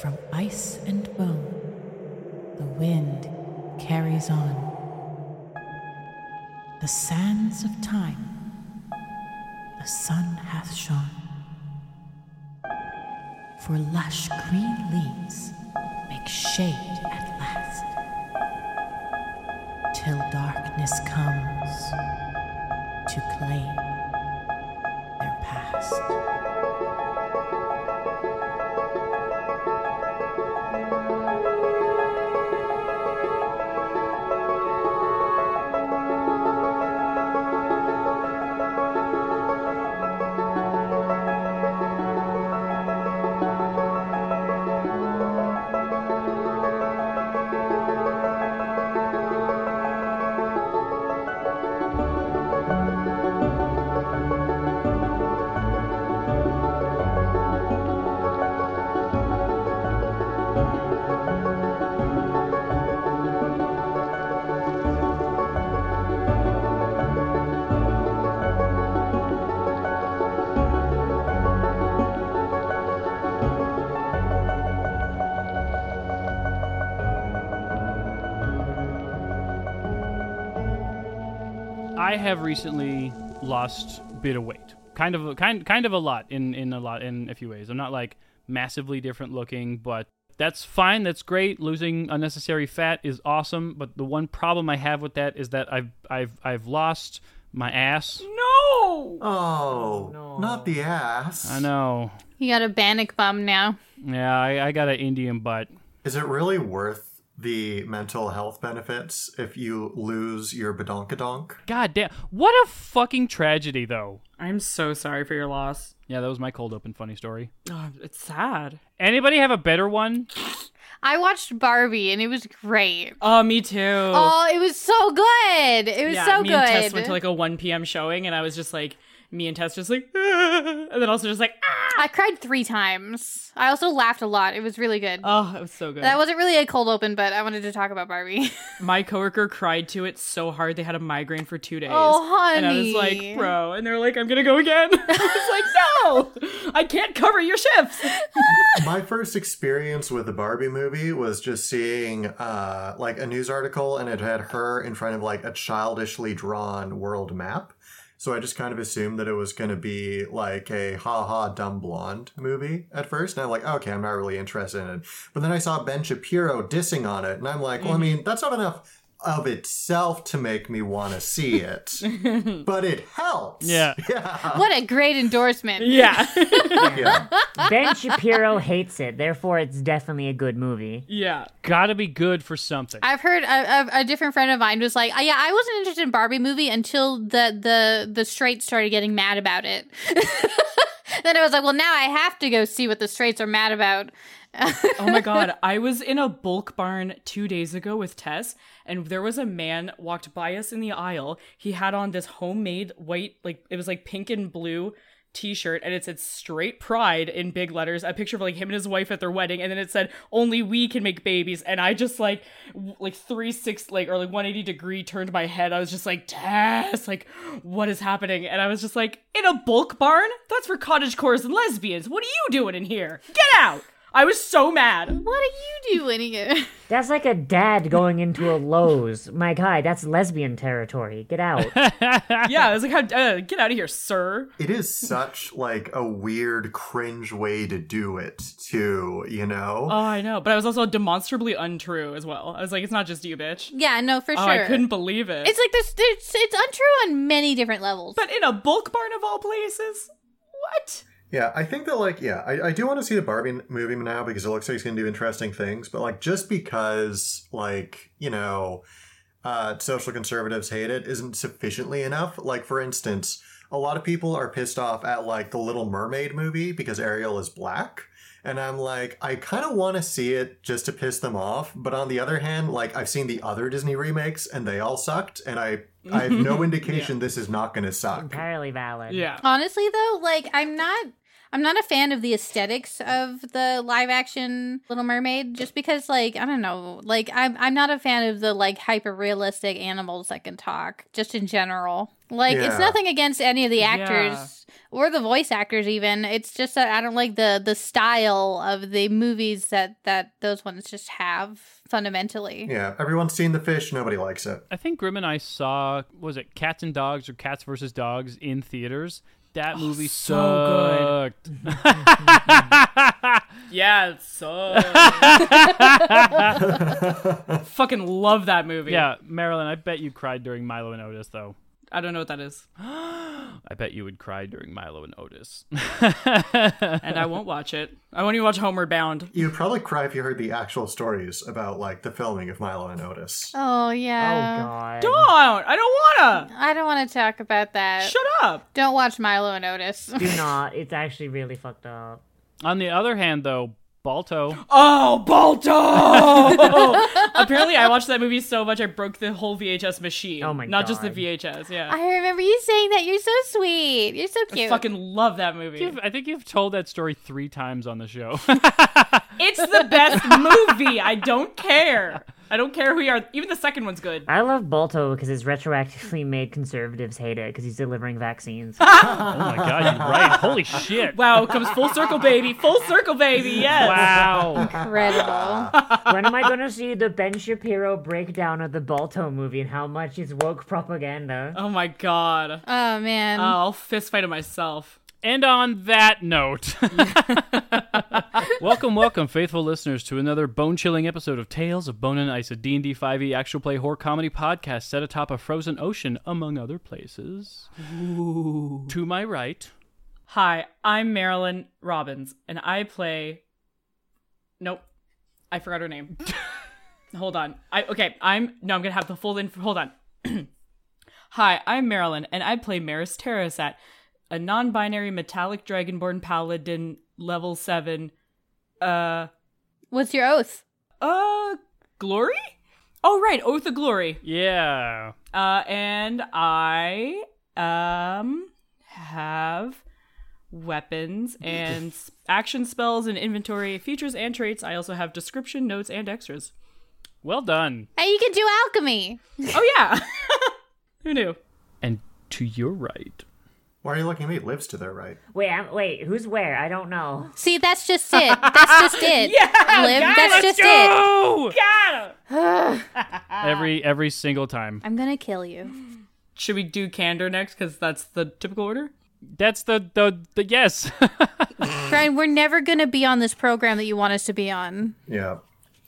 From ice and bone, the wind carries on. The sands of time, the sun hath shone. For lush green leaves make shade at last, till darkness comes to claim their past. I have recently lost a bit of weight. Kind of, kind, kind of a lot in in a lot in a few ways. I'm not like massively different looking, but that's fine. That's great. Losing unnecessary fat is awesome. But the one problem I have with that is that I've I've I've lost my ass. No. Oh, not the ass. I know. You got a Bannock bum now. Yeah, I, I got an Indian butt. Is it really worth the mental health benefits if you lose your badonkadonk? God damn! What a fucking tragedy, though. I'm so sorry for your loss. Yeah, that was my cold open funny story. Oh, it's sad. Anybody have a better one? I watched Barbie and it was great. Oh, me too. Oh, it was so good. It was yeah, so me good. and Tess went to like a 1 p.m. showing, and I was just like, me and Tess just like, and then also just like, ah! I cried three times. I also laughed a lot. It was really good. oh, it was so good. that wasn't really a cold open, but I wanted to talk about Barbie. My coworker cried to it so hard they had a migraine for two days. Oh, And I was like, bro, and they're like, I'm gonna go again. I was like, no, I can't cover your shifts. My first experience with the Barbie movie was just seeing uh, like a news article and it had her in front of like a childishly drawn world map. So I just kind of assumed that it was going to be like a ha ha dumb blonde movie at first. And I'm like, okay, I'm not really interested in it. But then I saw Ben Shapiro dissing on it. And I'm like, well, I mm-hmm. mean, that's not enough of itself to make me want to see it. but it helps. Yeah. Yeah. what a great endorsement. Yeah. yeah. Ben Shapiro hates it, therefore it's definitely a good movie. yeah. Gotta be good for something. I've heard a, a, a different friend of mine was like, "Uh, "Yeah, I wasn't interested in Barbie movie until the the the straights started getting mad about it." then I was like, "Well, now I have to go see what the straights are mad about." Oh my god, I was in a bulk barn two days ago with Tess, and there was a man walked by us in the aisle. He had on this homemade white, like it was like pink and blue t-shirt and it said straight pride in big letters a picture of like him and his wife at their wedding and then it said only we can make babies and i just like w- like three six like or like 180 degree turned my head. I was just like tess like what is happening? And i was just like in a bulk barn? That's for cottage cores and lesbians. What are you doing in here? Get out i was so mad What are you doing here? That's like a dad going into a Lowe's. My god, that's lesbian territory. Get out. yeah, I was like, How, uh, "Get out of here, sir!" It is such like a weird cringe way to do it too, you know? Oh, I know, but I was also demonstrably untrue as well. I was like, "It's not just you, bitch." yeah, no, for Oh, sure. I couldn't believe it. It's like this. It's, it's untrue on many different levels. but in a bulk barn of all places, what? Yeah, I think that like yeah, I, I do want to see the Barbie movie now because it looks like it's gonna do interesting things, but like just because like, you know, uh social conservatives hate it isn't sufficiently enough. Like for instance, a lot of people are pissed off at like the Little Mermaid movie because Ariel is black. And I'm like, I kind of want to see it just to piss them off. But on the other hand, like I've seen the other Disney remakes and they all sucked, and I I have no indication this is not going to suck. Entirely valid. Yeah, Honestly, though, like I'm not. I'm not a fan of the aesthetics of the live action Little Mermaid just because like I don't know like I'm I'm not a fan of the like hyper realistic animals that can talk just in general. Like it's nothing against any of the Yeah. actors or the voice actors even. It's just that I don't like the the style of the movies that that those ones just have fundamentally. Yeah, everyone's seen the fish. Nobody likes it. I think Grim and I saw was it Cats and Dogs or Cats versus Dogs in theaters. That oh, movie so sucked. Yeah, it's so. Fucking love that movie. yeah, Marilyn, I bet you cried during Milo and Otis though. I don't know what that is, I bet you would cry during Milo and Otis. and I won't watch it. I won't even watch Homeward Bound. You'd probably cry if you heard the actual stories about like the filming of Milo and Otis. Oh yeah. Oh god. Don't. I don't wanna. I don't want to talk about that. Shut up. Don't watch Milo and Otis. Do not. It's actually really fucked up. On the other hand, though, Balto. Oh, Balto! Apparently, I watched that movie so much I broke the whole VHS machine. Oh my Not just the God. VHS. Yeah. I remember you saying that. You're so sweet. You're so cute. I cute. fucking love that movie. You've- I think you've told that story three times on the show. It's the best movie. I don't care. I don't care who you are. Even the second one's good. I love Balto because it's retroactively made conservatives hate it because he's delivering vaccines. oh my god, you're right. Holy shit. Wow, it comes full circle, baby. Full circle, baby. Yes. Wow. Incredible. when am I gonna see the Ben Shapiro breakdown of the Balto movie and how much it's woke propaganda? Oh my god. oh man. Oh, I'll fist fight it myself. And on that note, welcome, welcome, faithful listeners, to another bone-chilling episode of Tales of Bone and Ice, a D&D 5e actual play horror comedy podcast set atop a frozen ocean, among other places. To my right, Hi, I'm Marilyn Robbins, and I play. Nope, I forgot her name. hold on. I okay. I'm no. I'm gonna have the full info. Hold on. Hi, I'm Marilyn, and I play Meris Terrasat, a non-binary metallic dragonborn paladin, level seven. Uh, What's your oath? uh, glory. Oh right, Oath of Glory. yeah, Uh, and I um have weapons and action spells and inventory features and traits. I also have description, notes, and extras. well done. Hey, you can do alchemy. Oh yeah, who knew? And to your right, Why are you looking at me? Lives to their right. Wait, I'm, wait, who's where? I don't know. See, that's just it. That's just it. Yeah, Liv, guys, that's let's just it. oh, Got him. every every single time. I'm gonna kill you. Should we do candor next? Because that's the typical order. That's the the, the yes. Brian, we're never gonna be on this program that you want us to be on. Yeah.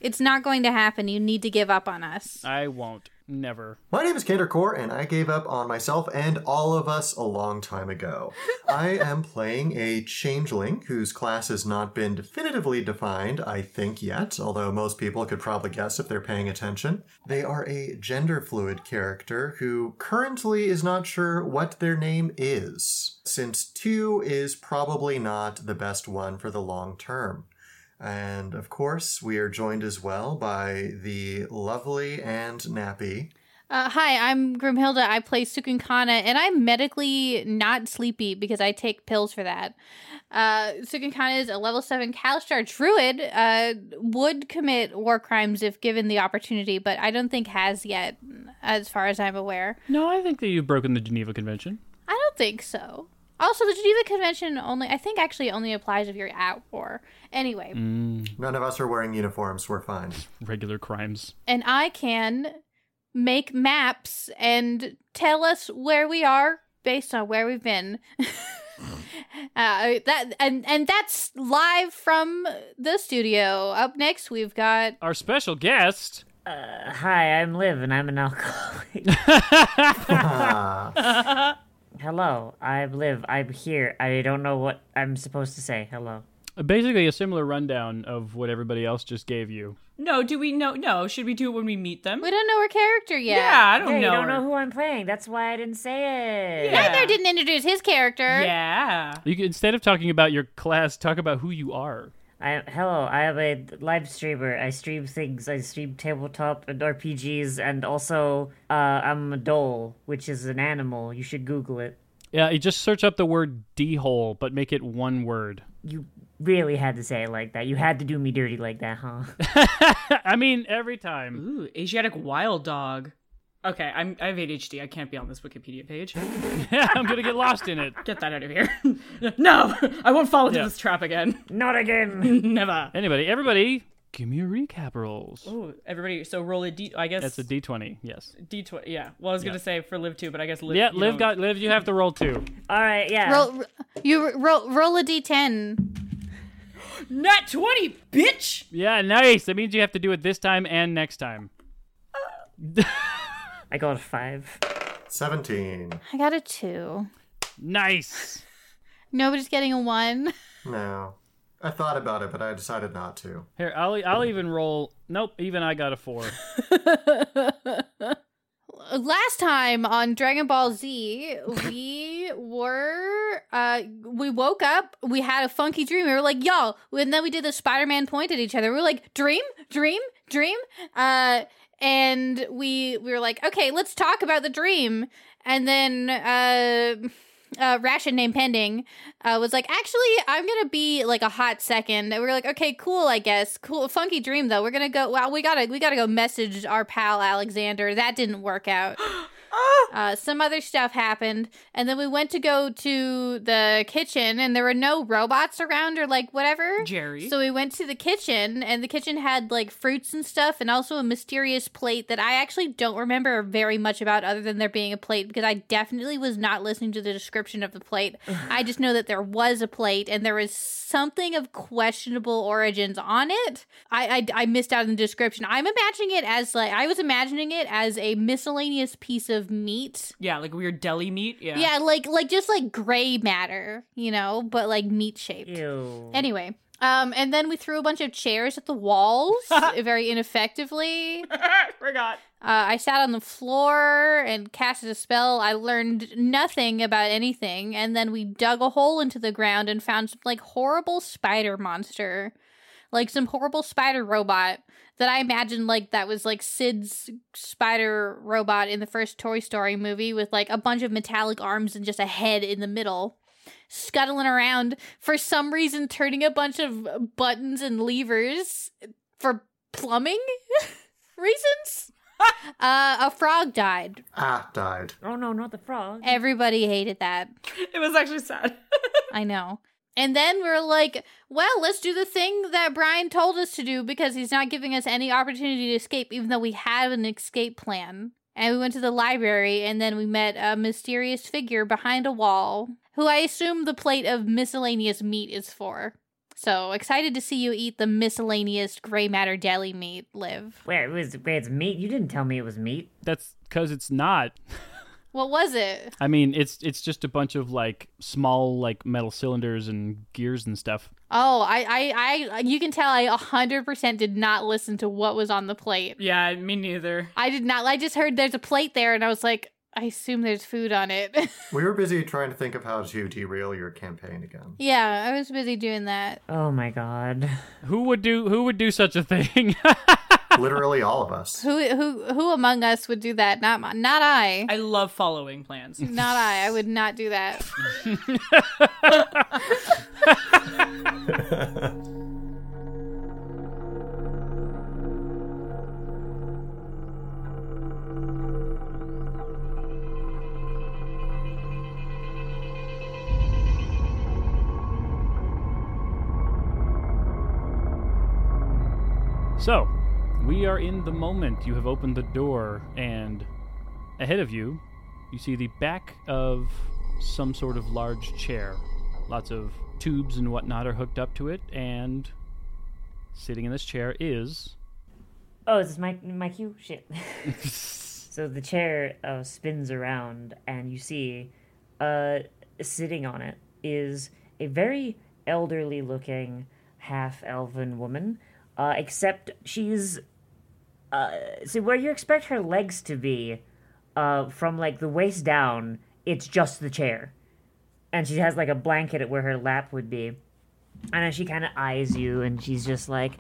It's not going to happen. You need to give up on us. I won't. Never. My name is CandorCore, and I gave up on myself and all of us a long time ago. I am playing a changeling whose class has not been definitively defined, I think, yet, although most people could probably guess if they're paying attention. They are a gender fluid character who currently is not sure what their name is, since two is probably not the best one for the long term. And of course, we are joined as well by the lovely and nappy. Uh, hi, I'm Grimhilde. I play Sukunkana, and I'm medically not sleepy because I take pills for that. Uh, Sukunkana is a level 7 Kalstar druid, uh, would commit war crimes if given the opportunity, but I don't think has yet, as far as I'm aware. No, I think that you've broken the Geneva Convention. I don't think so. Also, the Geneva Convention only, I think actually only applies if you're at war. Anyway, None of us are wearing uniforms. We're fine. Regular crimes. and I can make maps and tell us where we are based on where we've been. uh, that and and that's live from the studio. Up next, we've got Our special guest. Uh, hi, I'm Liv, and I'm an alcoholic. Hello, I'm Liv. I'm here. I don't know what I'm supposed to say. Hello. Basically, a similar rundown of what everybody else just gave you. No, do we know? No, should we do it when we meet them? we don't know her character yet. yeah, I don't Hey, know. you don't her. know who I'm playing. That's why I didn't say it. Yeah. Neither didn't introduce his character. Yeah. You can, instead of talking about your class, talk about who you are. I hello. I am a live streamer. I stream things. I stream tabletop and RPGs, and also uh, I'm a dhole, which is an animal. You should Google it. Yeah, you just search up the word D-hole, but make it one word. You really had to say it like that. You had to do me dirty like that, huh? I mean, every time. Ooh, Asiatic wild dog. Okay, I'm I have ADHD. I can't be on this Wikipedia page. I'm gonna get lost in it. Get that out of here. no, I won't fall into Yeah. this trap again. Not again. Never. Anybody, everybody, give me a recap rolls. Oh, everybody. So roll a d. I guess That's a D20. Yes. d twenty. Yeah. Well, I was gonna say for live two, but I guess live. Yeah, you live got live. You have to roll two. All right, yeah. Roll, you roll, roll a d10. Not twenty, bitch. Yeah, nice. That means you have to do it this time and next time. Uh. I got a five. 17. I got a two. Nice. Nobody's getting a one. No. I thought about it, but I decided not to. Here, I'll I'll even roll. Nope, even I got a four. Last time on Dragon Ball Z, we were uh we woke up, we had a funky dream. We were like, "Y'all," and then we did the Spider-Man point at each other. We were like, dream, dream, dream. Uh and we we were like, okay, let's talk about the dream. And then uh uh, Ration name pending uh, was like, actually, I'm gonna be like a hot second. And we were like, okay, cool, I guess, cool, funky dream though. We're gonna go. Well, we gotta we gotta go message our pal Alexander. That didn't work out. Uh, some other stuff happened, and then we went to go to the kitchen, and there were no robots around or like whatever. Jerry. So we went to the kitchen, and the kitchen had like fruits and stuff, and also a mysterious plate that I actually don't remember very much about, other than there being a plate, because I definitely was not listening to the description of the plate. I just know that there was a plate, and there was something of questionable origins on it. I, I I missed out on the description. I'm imagining it as like I was imagining it as a miscellaneous piece of meat. yeah, like weird deli meat. Yeah. Yeah, like like just like gray matter, you know, but like meat shaped. Ew. Anyway, um, and then we threw a bunch of chairs at the walls very ineffectively. Forgot. Uh, I sat on the floor and casted a spell. I learned nothing about anything, and then we dug a hole into the ground and found some like horrible spider monster, like some horrible spider robot that I imagined like that was like Sid's spider robot in the first Toy Story movie with like a bunch of metallic arms and just a head in the middle. Scuttling around for some reason, turning a bunch of buttons and levers for plumbing reasons. uh, a frog died. Ah, died. Oh no, not the frog. Everybody hated that. It was actually sad. I know. And then we're like, well, let's do the thing that Brian told us to do because he's not giving us any opportunity to escape, even though we have an escape plan. And we went to the library, and then we met a mysterious figure behind a wall who I assume the plate of miscellaneous meat is for. So excited to see you eat the miscellaneous gray matter deli meat, Liv. Wait, it was wait, it's meat. You didn't tell me it was meat. That's because it's not. What was it? I mean, it's it's just a bunch of like small like metal cylinders and gears and stuff. Oh, I, I, I, you can tell I 100% did not listen to what was on the plate. yeah, me neither. I did not. I just heard there's a plate there, and I was like, I assume there's food on it. We were busy trying to think of how to derail your campaign again. yeah, I was busy doing that. Oh my god. Who would do who would do such a thing? Literally all of us. Who, who, who among us would do that? Not, not I. I love following plans. Not I. I would not do that. so, we are in the moment. You have opened the door, and ahead of you, you see the back of some sort of large chair. Lots of tubes and whatnot are hooked up to it, and sitting in this chair is Oh, is this my my cue? Shit. so the chair uh, spins around, and you see, uh, sitting on it is a very elderly-looking half-elven woman. Uh, except she's, uh, so where you expect her legs to be, uh, from like the waist down, it's just the chair, and she has like a blanket at where her lap would be, and then she kind of eyes you, and she's just like.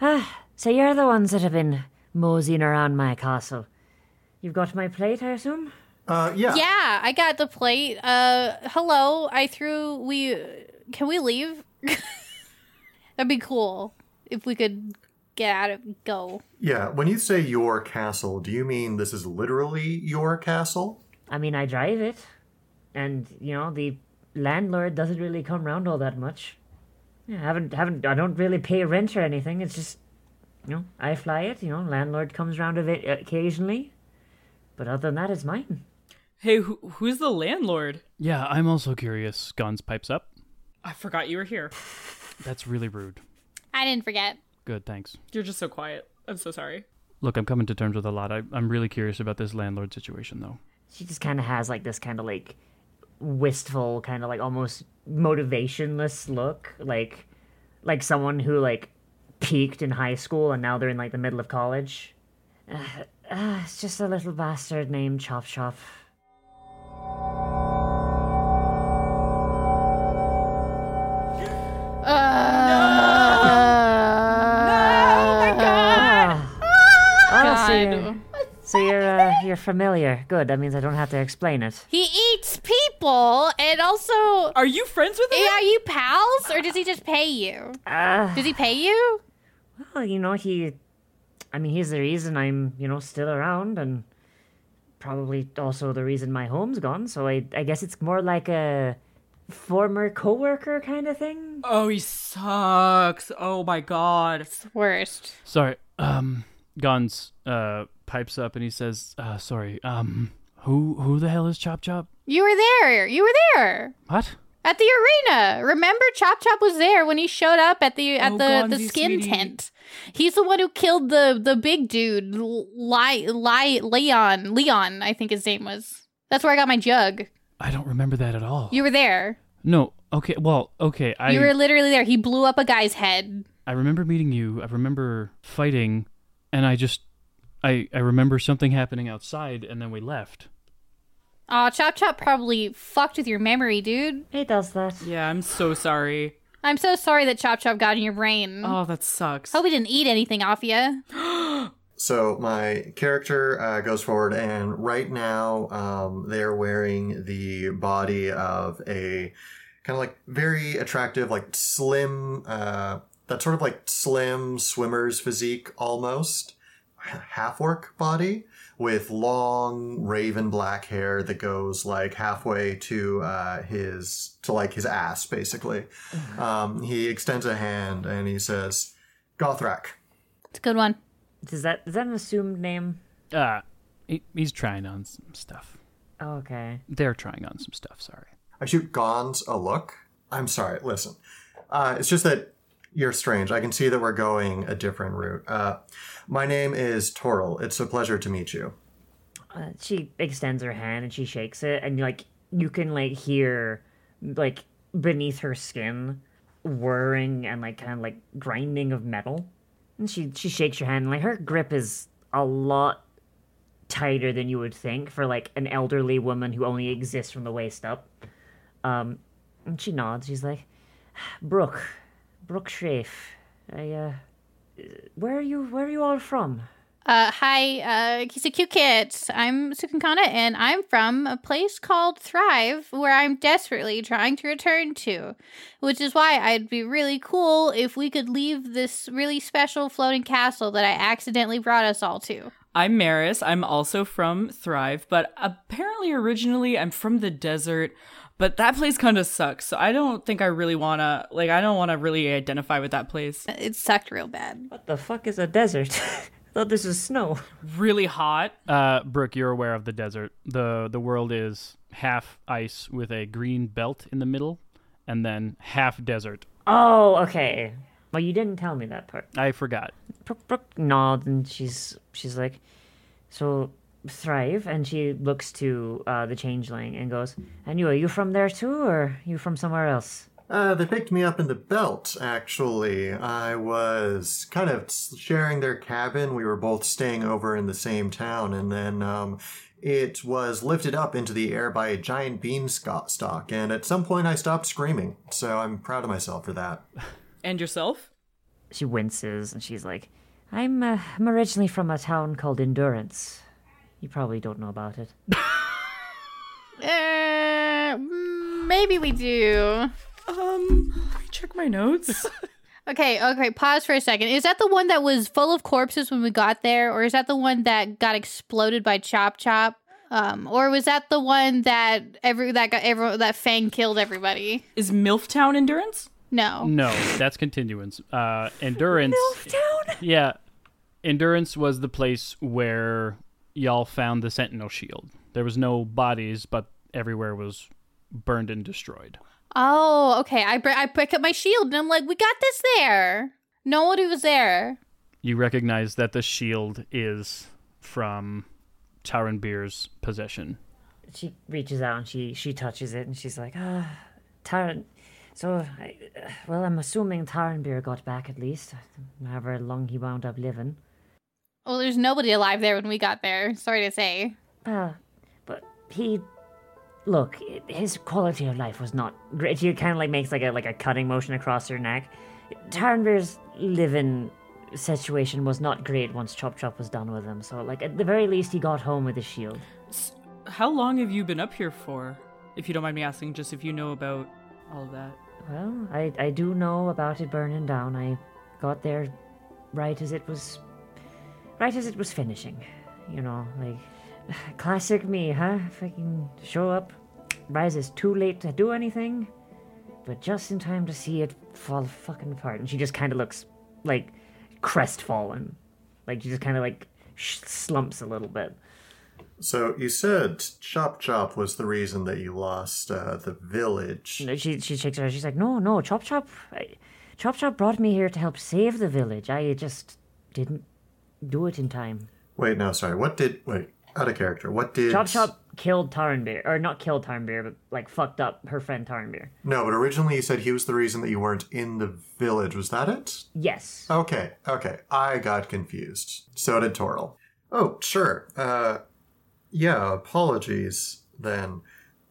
Ah, so you're the ones that have been moseying around my castle. You've got my plate, I assume? Uh, yeah. Yeah, I got the plate. Uh, hello. I threw. We can we leave? That'd be cool if we could get out of go. Yeah, when you say your castle, do you mean this is literally your castle? I mean, I drive it, and you know the landlord doesn't really come round all that much. Yeah, I haven't haven't I don't really pay rent or anything. It's just you know I fly it. You know, landlord comes round of it occasionally, but other than that, it's mine. Hey, who, who's the landlord? Yeah, I'm also curious. Gons pipes up. I forgot you were here. That's really rude. I didn't forget. Good, thanks. You're just so quiet. I'm so sorry. Look, I'm coming to terms with a lot. I, I'm really curious about this landlord situation, though. She just kind of has like this kind of like wistful, kind of like almost motivationless look, like like someone who like peaked in high school and now they're in like the middle of college. Uh, uh, it's just a little bastard named Chop Chop. You're, familiar. Good. That means I don't have to explain it. He eats people, and also, Are you friends with him? are you pals, or does he just pay you? Uh, Does he pay you? well, you know, he. I mean, he's the reason I'm, you know, still around, and probably also the reason my home's gone. So I, I guess it's more like a former coworker kind of thing. Oh, he sucks. Oh my god. Worst. Sorry, um, Gons uh, pipes up and he says, uh, sorry, um, who who the hell is Chop Chop? You were there. You were there. What? At the arena. Remember Chop Chop was there when he showed up at the at Oh, the, the skin sweetie. tent. He's the one who killed the the big dude, Li, Li, Leon. Leon, I think his name was. That's where I got my jug. I don't remember that at all. You were there. no, okay, well, okay, I You were literally there. He blew up a guy's head. I remember meeting you. I remember fighting, and I just, I I remember something happening outside, and then we left. Aw, Chop Chop probably fucked with your memory, dude. He does that. Yeah, I'm so sorry. I'm so sorry that Chop Chop got in your brain. Oh, that sucks. Hope he didn't eat anything off you. So my character uh, goes forward, and right now um, they're wearing the body of a kind of like very attractive, like slim, uh, that sort of like slim swimmer's physique almost, half orc body with long raven black hair that goes like halfway to uh, his to like his ass basically. Um, he extends a hand and he says, "Gothrak." It's a good one. Is that is that an assumed name? Uh, he, he's trying on some stuff. Oh, okay. They're trying on some stuff. Sorry. I shoot Gons a look. I'm sorry, listen. Uh, it's just that you're strange. I can see that we're going a different route. Uh, my name is Toril. It's a pleasure to meet you. Uh, she extends her hand and she shakes it, and like you can like hear like beneath her skin whirring and like kind of like grinding of metal. And she she shakes your hand, and like her grip is a lot tighter than you would think for like an elderly woman who only exists from the waist up. Um, and she nods. She's like, "Brooke, Brooke Shrafe, I uh, where are you? Where are you all from?" Uh, hi, uh, he's a cute kid. I'm Sukunkana, and I'm from a place called Thrive, where I'm desperately trying to return to. Which is why I'd be really cool if we could leave this really special floating castle that I accidentally brought us all to. I'm Meris. I'm also from Thrive, but apparently originally I'm from the desert. But that place kind of sucks, so I don't think I really wanna like. I don't want to really identify with that place. It sucked real bad. What the fuck is a desert? I thought this was snow. Really hot. Uh, Brooke, you're aware of the desert. the The world is half ice with a green belt in the middle, and then half desert. Oh, okay. Well, you didn't tell me that part. I forgot. Brooke, Brooke nods and she's she's like, so thrive, and she looks to uh, the changeling and goes, "And you are you from there too, or you from somewhere else?" Uh, they picked me up in the belt, actually. I was kind of sharing their cabin. We were both staying over in the same town, and then um, it was lifted up into the air by a giant beanstalk, and at some point I stopped screaming. So I'm proud of myself for that. And yourself? She winces and she's like, "I'm uh, I'm originally from a town called Endurance. You probably don't know about it." Uh, maybe we do. Um, let me check my notes. Okay, okay, pause for a second. Is that the one that was full of corpses when we got there, or is that the one that got exploded by Chop Chop? Um, or was that the one that every that got everyone that Fang killed everybody? Is Milftown Endurance? No. No, that's continuance. Uh, endurance. Milftown. Yeah, endurance was the place where y'all found the Sentinel shield. There was no bodies, but everywhere was burned and destroyed. Oh, okay. I br- I pick up my shield and I'm like, we got this there. Nobody was there. You recognize that the shield is from Taranbir's possession. She reaches out and she she touches it and she's like, ah, Taran. So, I, uh, well, I'm assuming Taranbir got back at least, however long he wound up living. Well, there's nobody alive there when we got there. Sorry to say. Uh, but he, look, his quality of life was not great. He kind of like makes like a like a cutting motion across her neck. Taranbir's living situation was not great once Chop Chop was done with him. So, like at the very least, he got home with his shield. How long have you been up here for? If you don't mind me asking, just if you know about all of that. Well, I I do know about it burning down. I got there right as it was right as it was finishing. You know, like classic me, huh? Fucking show up, rises too late to do anything, but just in time to see it fall fucking apart. And she just kind of looks like crestfallen, like she just kind of like sh- slumps a little bit. So you said Chop Chop was the reason that you lost uh, the village. No, She she shakes her head. She's like, no, no, Chop Chop, I, Chop Chop brought me here to help save the village. I just didn't do it in time. Wait, no, sorry. What did wait? Out of character. What did Chop Chop killed Taranbir, or not killed Taranbir, but like fucked up her friend Taranbir. No, but originally you said he was the reason that you weren't in the village. Was that it? Yes. Okay, okay. I got confused. So did Toril. Oh, sure. Uh, yeah, apologies then.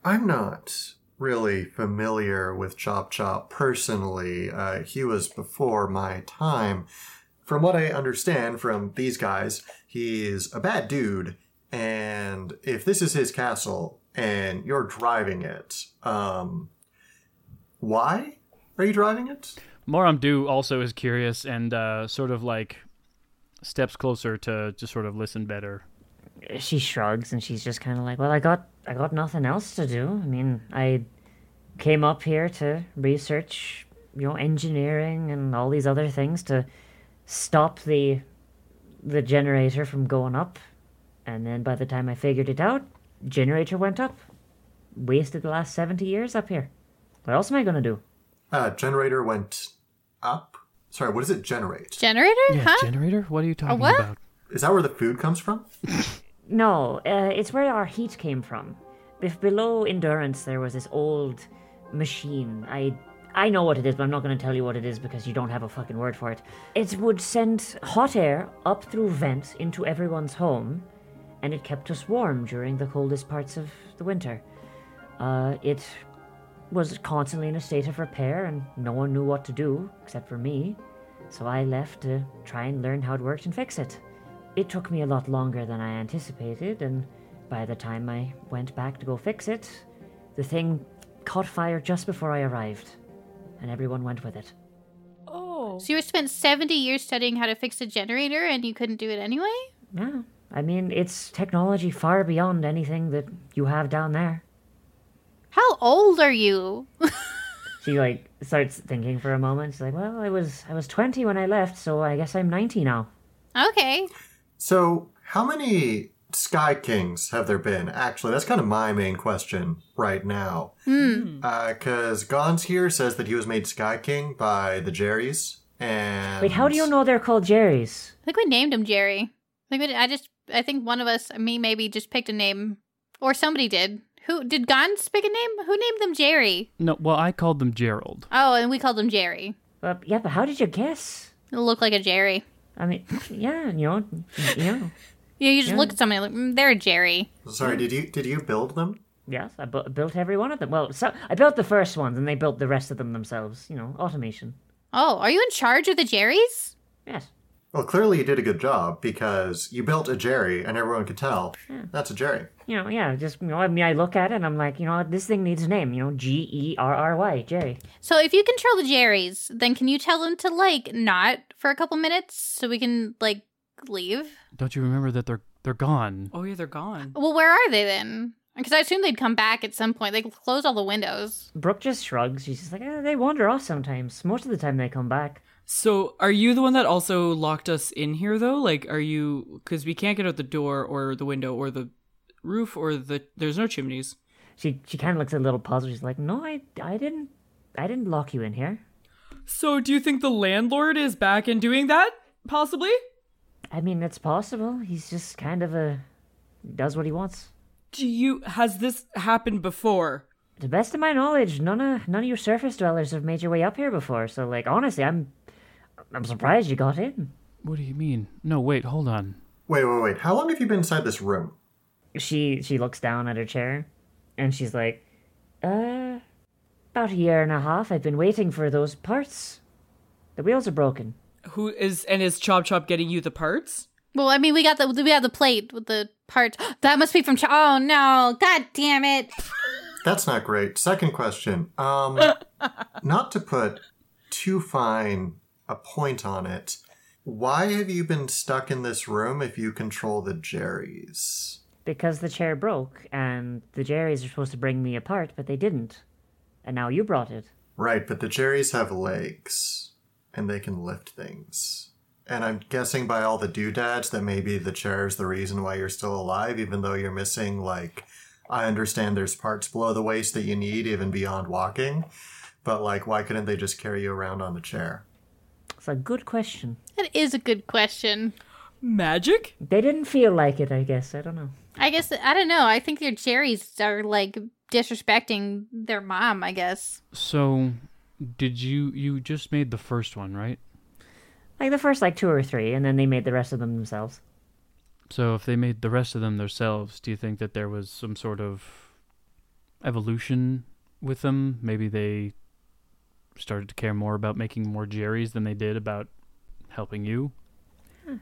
I'm not really familiar with Chop Chop personally. Uh, he was before my time. From what I understand from these guys, he's a bad dude, and if this is his castle and you're driving it, um, why are you driving it? Moramdu also is curious and uh, sort of like steps closer to just sort of listen better. She shrugs and she's just kind of like, "Well, I got I got nothing else to do. I mean, I came up here to research, you know, engineering and all these other things to stop the the generator from going up. And then by the time I figured it out, generator went up. Wasted the last 70 years up here. What else am I going to do? Uh, generator went up. Sorry, what does it generate? Generator? Yeah, huh? generator? What are you talking what? about? Is that where the food comes from? No, uh, it's where our heat came from. Bef- below Endurance, there was this old machine. I I know what it is, but I'm not going to tell you what it is because you don't have a fucking word for it. It would send hot air up through vents into everyone's home, and it kept us warm during the coldest parts of the winter. Uh, it was constantly in a state of repair, and no one knew what to do except for me. So I left to try and learn how it worked and fix it. It took me a lot longer than I anticipated, and by the time I went back to go fix it, the thing caught fire just before I arrived, and everyone went with it. Oh. So you spent 70 years studying how to fix a generator and you couldn't do it anyway? Yeah, I mean, it's technology far beyond anything that you have down there. How old are you? She like starts thinking for a moment. She's like, "Well, I was I was 20 when I left, so I guess I'm 90 now." okay. So, how many Sky Kings have there been? Actually, that's kind of my main question right now. Because Gons here says that he was made Sky King by the Jerrys. And Wait, how do you know they're called Jerry's? I think we named him Jerry. I think we, I just I think one of us, me maybe, just picked a name, or somebody did. Who did Gons pick a name? Who named them Jerry? No, well, I called them Gerald. Oh, and we called them Jerry. Uh, yeah, but how did you guess? It looked like a Jerry. I mean, yeah, you know, you know. Yeah, you just Yeah. look at somebody like mm, they're Jerry. Sorry, did you did you build them? Yes, I bu- built every one of them. Well, so I built the first ones, and they built the rest of them themselves. You know, automation. Oh, are you in charge of the Jerrys? Yes. Well, clearly you did a good job because you built a Jerry and everyone could tell yeah. that's a Jerry. You know, yeah, just you know, I mean, I look at it and I'm like, you know, this thing needs a name. You know, G E R R Y, Jerry. So if you control the Jerrys, then can you tell them to like not for a couple minutes so we can like leave? Don't you remember that they're they're gone? Oh yeah, they're gone. Well, where are they then? Because I assume they'd come back at some point. They close all the windows. Brooke just shrugs. She's just like, eh, they wander off sometimes. Most of the time they come back. So, are you the one that also locked us in here, though? Like, are you? Because we can't get out the door or the window or the roof or the. There's no chimneys. She she kind of looks a little puzzled. She's like, no, I I didn't I didn't lock you in here. So, do you think the landlord is back and doing that? Possibly. I mean, it's possible. He's just kind of a does what he wants. Do you? Has this happened before? To the best of my knowledge, none of none of you surface dwellers have made your way up here before. So, like, honestly, I'm I'm surprised you got in. What do you mean? No, wait, hold on. Wait, wait, wait. How long have you been inside this room? She she looks down at her chair, and she's like, "Uh, about a year and a half. I've been waiting for those parts. The wheels are broken. Who is and is Chop Chop getting you the parts? Well, I mean, we got the we have the plate with the parts. That must be from. Ch- oh no! God damn it! That's not great. Second question. Um, not to put too fine a point on it, why have you been stuck in this room if you control the Jerrys? Because the chair broke, and the Jerrys are supposed to bring me apart, but they didn't. And now you brought it. Right, but the Jerrys have legs and they can lift things. And I'm guessing by all the doodads that maybe the chair is the reason why you're still alive, even though you're missing, like, I understand there's parts below the waist that you need, even beyond walking. But, like, why couldn't they just carry you around on the chair? It's a good question. That is a good question. Magic? They didn't feel like it, I guess. I don't know. I guess I don't know. I think your cherries are like disrespecting their mom. I guess. So, did you you just made the first one, right? Like the first like two or three, and then they made the rest of them themselves. So, if they made the rest of them themselves, do you think that there was some sort of evolution with them? Maybe they started to care more about making more Jerry's than they did about helping you?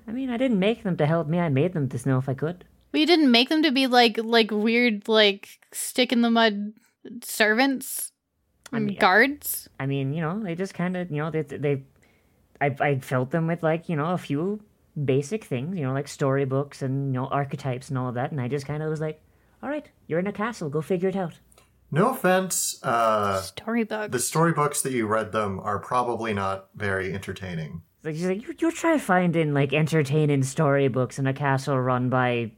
I mean, I didn't make them to help me. I made them to know if I could. Well, you didn't make them to be like like weird like stick in the mud servants, I mean, guards. I mean, you know, they just kind of, you know, they they, I I filled them with like you know a few basic things, you know, like storybooks and you know archetypes and all of that, and I just kind of was like, all right, you're in a castle, go figure it out. No offense, uh, Storybook. the storybooks that you read them are probably not very entertaining. Like she's like, you you try finding like entertaining storybooks in a castle run by.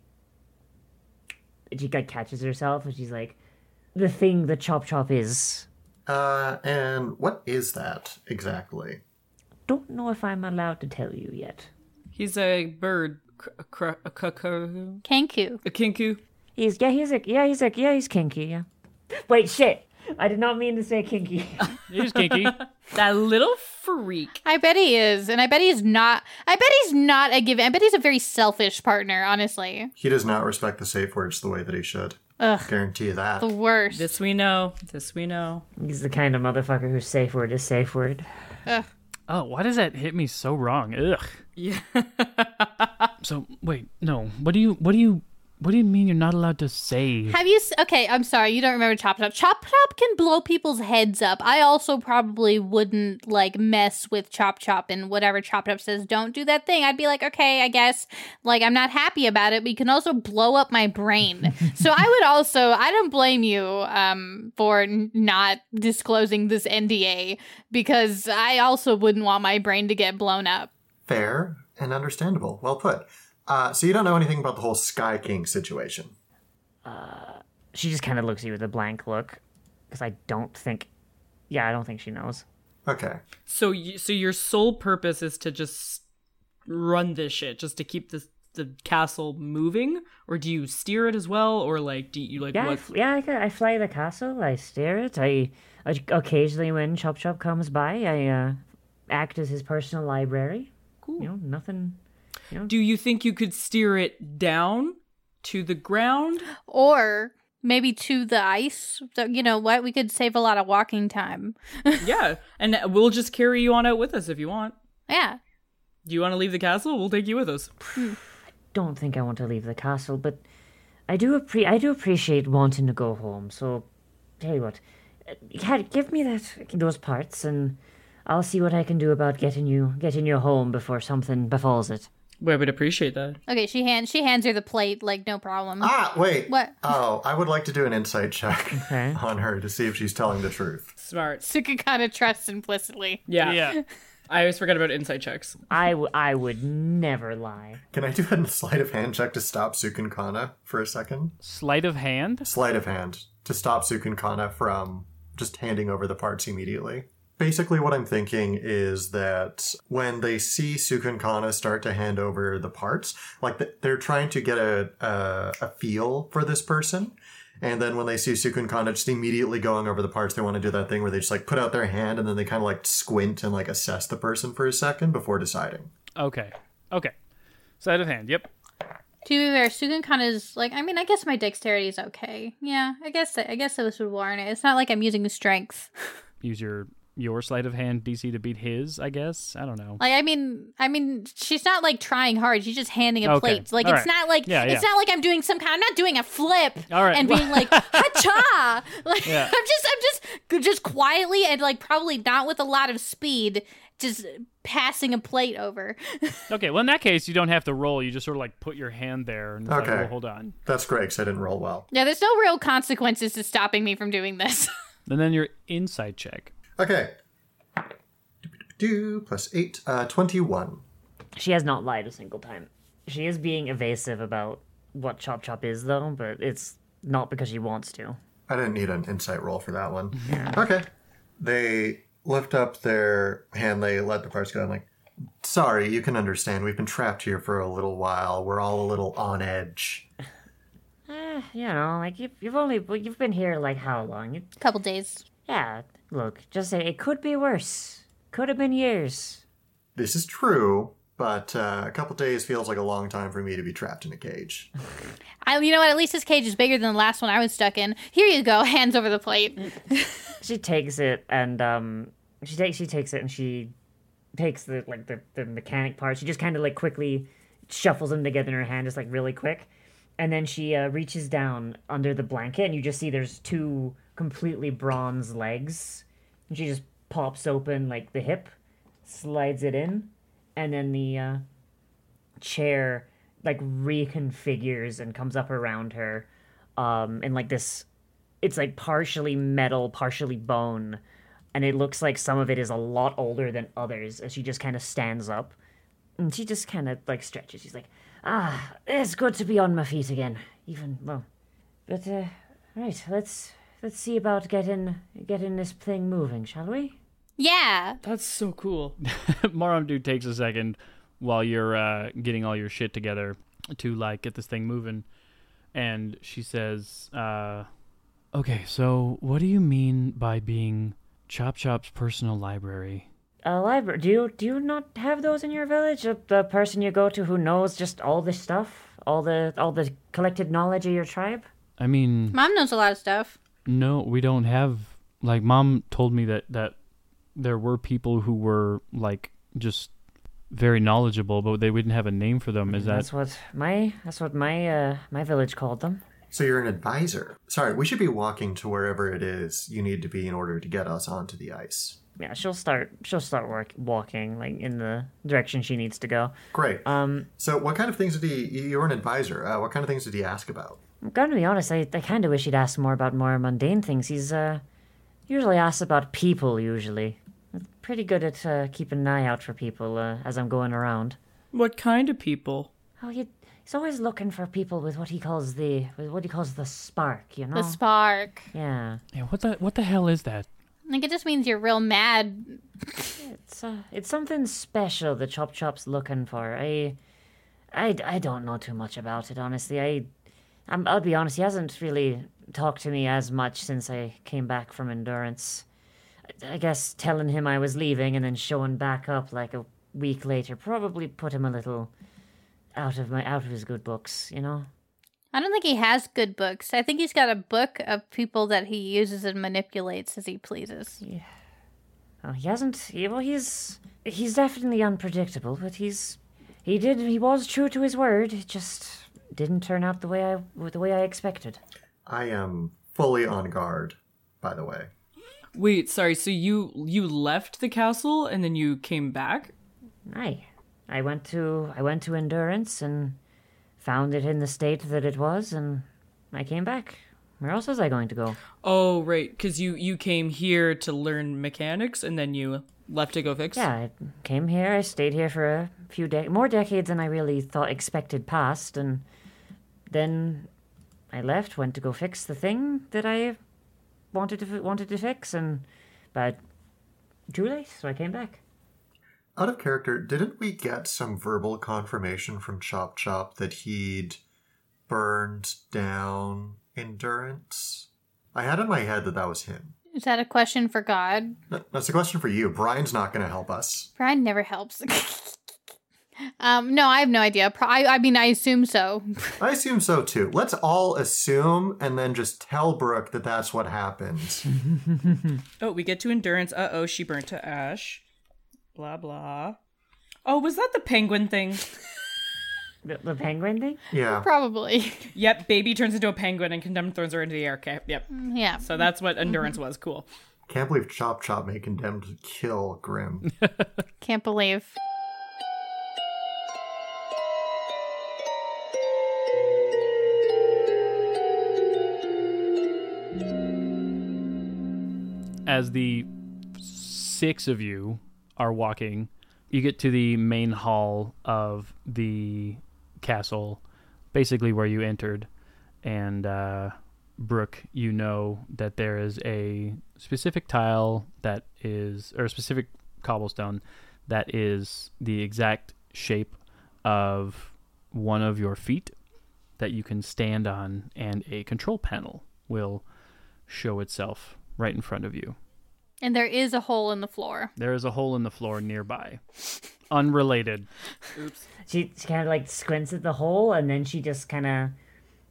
She like catches herself and she's like, the thing that Chop Chop is. Uh, and what is that exactly? Don't know if I'm allowed to tell you yet. He's a bird. Cr- cr- a cuckoo. Kenku. A kenku. He's yeah, he's a yeah, he's a yeah, he's kinky. Yeah. Wait, shit. I did not mean to say kinky. He's kinky. That little freak. I bet he is, and I bet he's not. I bet he's not a giving. I bet he's a very selfish partner. Honestly, He does not respect the safe words the way that he should. Ugh. Guarantee you that. the worst. This we know. This we know. he's the kind of motherfucker whose safe word is safe word. oh, why does that hit me so wrong? Ugh. Yeah. So, wait, no. What do you what do you what do you mean you're not allowed to say? Have you? Okay, I'm sorry. You don't remember Chop Chop. Chop Chop can blow people's heads up. I also probably wouldn't like mess with Chop Chop and whatever Chop Chop says. Don't do that thing. I'd be like, okay, I guess. Like, I'm not happy about it, but you can also blow up my brain. so I would also. I don't blame you um for n- not disclosing this NDA because I also wouldn't want my brain to get blown up. Fair and understandable. Well put. Uh, so you don't know anything about the whole Sky King situation. She just kind of looks at you with a blank look, because I don't think, yeah, I don't think she knows. Okay. So, you, so your sole purpose is to just run this shit, just to keep this the castle moving, or do you steer it as well, or like do you like Yeah, I, what? f- yeah, I, ca- I fly the castle. I steer it. I, I occasionally, when Chop Chop comes by, I uh, act as his personal library. Cool. You know, nothing. Do you think you could steer it down to the ground? Or maybe to the ice. So, you know what? We could save a lot of walking time. yeah, and we'll just carry you on out with us if you want. Yeah. Do you want to leave the castle? We'll take you with us. Hmm. Don't think I want to leave the castle, but I do appre- I do appreciate wanting to go home. So, tell you what, Cat, give me that those parts, and I'll see what I can do about getting you getting you home before something befalls it. We would appreciate that. Okay, she hands she hands her the plate like no problem. Ah, wait. What? Oh, I would like to do an insight check Okay. on her to see if she's telling the truth. Smart. Suka kind of trusts implicitly. Yeah. Yeah. I always forget about insight checks. I, w- I would never lie. Can I do a sleight of hand check to stop Sukun Kana for a second? Sleight of hand. Sleight of hand to stop Sukun Kana from just handing over the parts immediately. Basically, what I'm thinking is that when they see Sukun Kana start to hand over the parts, like they're trying to get a, a a feel for this person, and then when they see Sukun Kana just immediately going over the parts, they want to do that thing where they just like put out their hand and then they kind of like squint and like assess the person for a second before deciding. Okay. Okay. Sleight of hand. Yep. To be fair, Sugan kind is like. I mean, I guess my dexterity is okay. Yeah, I guess I guess this would warrant it. It's not like I'm using strength. Use your your sleight of hand DC to beat his. I guess. I don't know. Like, I mean, I mean, she's not like trying hard. She's just handing a Okay. plate. Like, All it's right. not like Yeah, it's yeah. not like I'm doing some kind. I'm not doing a flip All right. and being like ha Like, Yeah. I'm just, I'm just, just quietly and like probably not with a lot of speed, just passing a plate over. Okay. Well, in that case, you don't have to roll. You just sort of like put your hand there and it's like, Okay. well, hold on. That's great because I didn't roll well. yeah, there's no real consequences to stopping me from doing this. And then your insight check. Okay. Do plus eight, uh, twenty-one. She has not lied a single time. She is being evasive about what Chop Chop is, though, but it's not because she wants to. I didn't need an insight roll for that one. Okay. They lift up their hand, they let the parts go. I'm like, sorry, you can understand. We've been trapped here for a little while. We're all a little on edge. Eh, you know, like you've, you've only well, you've been here like how long? You, Couple days. yeah, look, just say it could be worse. Could have been years. This is true, but uh, a couple days feels like a long time for me to be trapped in a cage. I, you know what? At least this cage is bigger than the last one I was stuck in. Here you go. Hands over the plate. She takes it and um, she takes she takes it and she takes the like the the mechanic part. She just kind of like quickly shuffles them together in her hand, just like really quick, and then she uh, reaches down under the blanket and you just see there's two completely bronze legs, and she just pops open like the hip, slides it in, and then the uh, chair like reconfigures and comes up around her, um, in like this it's like partially metal, partially bone, and it looks like some of it is a lot older than others. As she just kind of stands up, and she just kind of like stretches. She's like, "Ah, it's good to be on my feet again." Even well, but uh, right, let's let's see about getting getting this thing moving, shall we? Yeah. That's so cool. Maramdu takes a second while you're uh, getting all your shit together to like get this thing moving, and she says, uh, "Okay, so what do you mean by being Chop Chop's personal library?" A library? Do you do you not have those in your village? Uh, the person you go to who knows just all this stuff, all the all the collected knowledge of your tribe. I mean, Mom knows a lot of stuff. No, we don't have. Like, Mom told me that that there were people who were like just very knowledgeable, but they wouldn't have a name for them. Is that That's what my that's what my uh my village called them. So you're an advisor. Sorry, we should be walking to wherever it is you need to be in order to get us onto the ice. Yeah, she'll start she'll start work walking like in the direction she needs to go. Great. Um, So what kind of things did he? You're an advisor. Uh, what kind of things did he ask about? I'm gonna be honest, I, I kind of wish he'd ask more about more mundane things. He's uh usually asks about people. Usually, pretty good at uh, keeping an eye out for people uh, as I'm going around. What kind of people? Oh, he, he's always looking for people with what he calls the with what he calls the spark. You know? The spark. yeah, yeah? What the what the hell is that? Like it just means you're real mad. it's uh, it's something special the Chop Chop's looking for. I, I, I don't know too much about it honestly. I, I'm, I'll be honest. He hasn't really talked to me as much since I came back from endurance. I, guess telling him I was leaving and then showing back up like a week later probably put him a little out of my out of his good books. You know. I don't think he has good books. I think he's got a book of people that he uses and manipulates as he pleases. Yeah. Oh, he hasn't. He, well, he's he's definitely unpredictable, but he's he did he was true to his word. It just didn't turn out the way I the way I expected. I am fully on guard, by the way. Wait, sorry. So you you left the castle and then you came back? I I went to I went to Endurance and found it in the state that it was, and I came back. Where else was I going to go? Oh, right, because you you came here to learn mechanics and then you left to go fix. Yeah, I came here. I stayed here for a few de- more decades than I really thought expected passed, and then I left. Went to go fix the thing that I wanted to wanted to fix, and but too late. So I came back. Out of character, didn't we get some verbal confirmation from Chop Chop that he'd burned down Endurance? I had in my head that that was him. Is that a question for God? Th- That's a question for you. Brian's not going to help us. Brian never helps. um, no, I have no idea. Pro- I, I mean, I assume so. I assume so too. Let's all assume and then just tell Brooke that that's what happened. Oh, we get to endurance. Uh oh, she burnt to ash. Blah blah. Oh, was that the penguin thing? The, the penguin thing. Yeah. Probably. yep, baby turns into a penguin and condemned throws her into the air. Okay, yep. yeah. So that's what endurance was. Cool. Can't believe Chop Chop made Condemned to kill Grim. Can't believe. As the six of you are walking, you get to the main hall of the castle, basically where you entered. And uh, Brooke, you know that there is a specific tile that is, or a specific cobblestone that is the exact shape of one of your feet that you can stand on, and a control panel will show itself right in front of you. And there is a hole in the floor. There is a hole in the floor nearby. Unrelated. She, she kind of like squints at the hole, and then she just kind of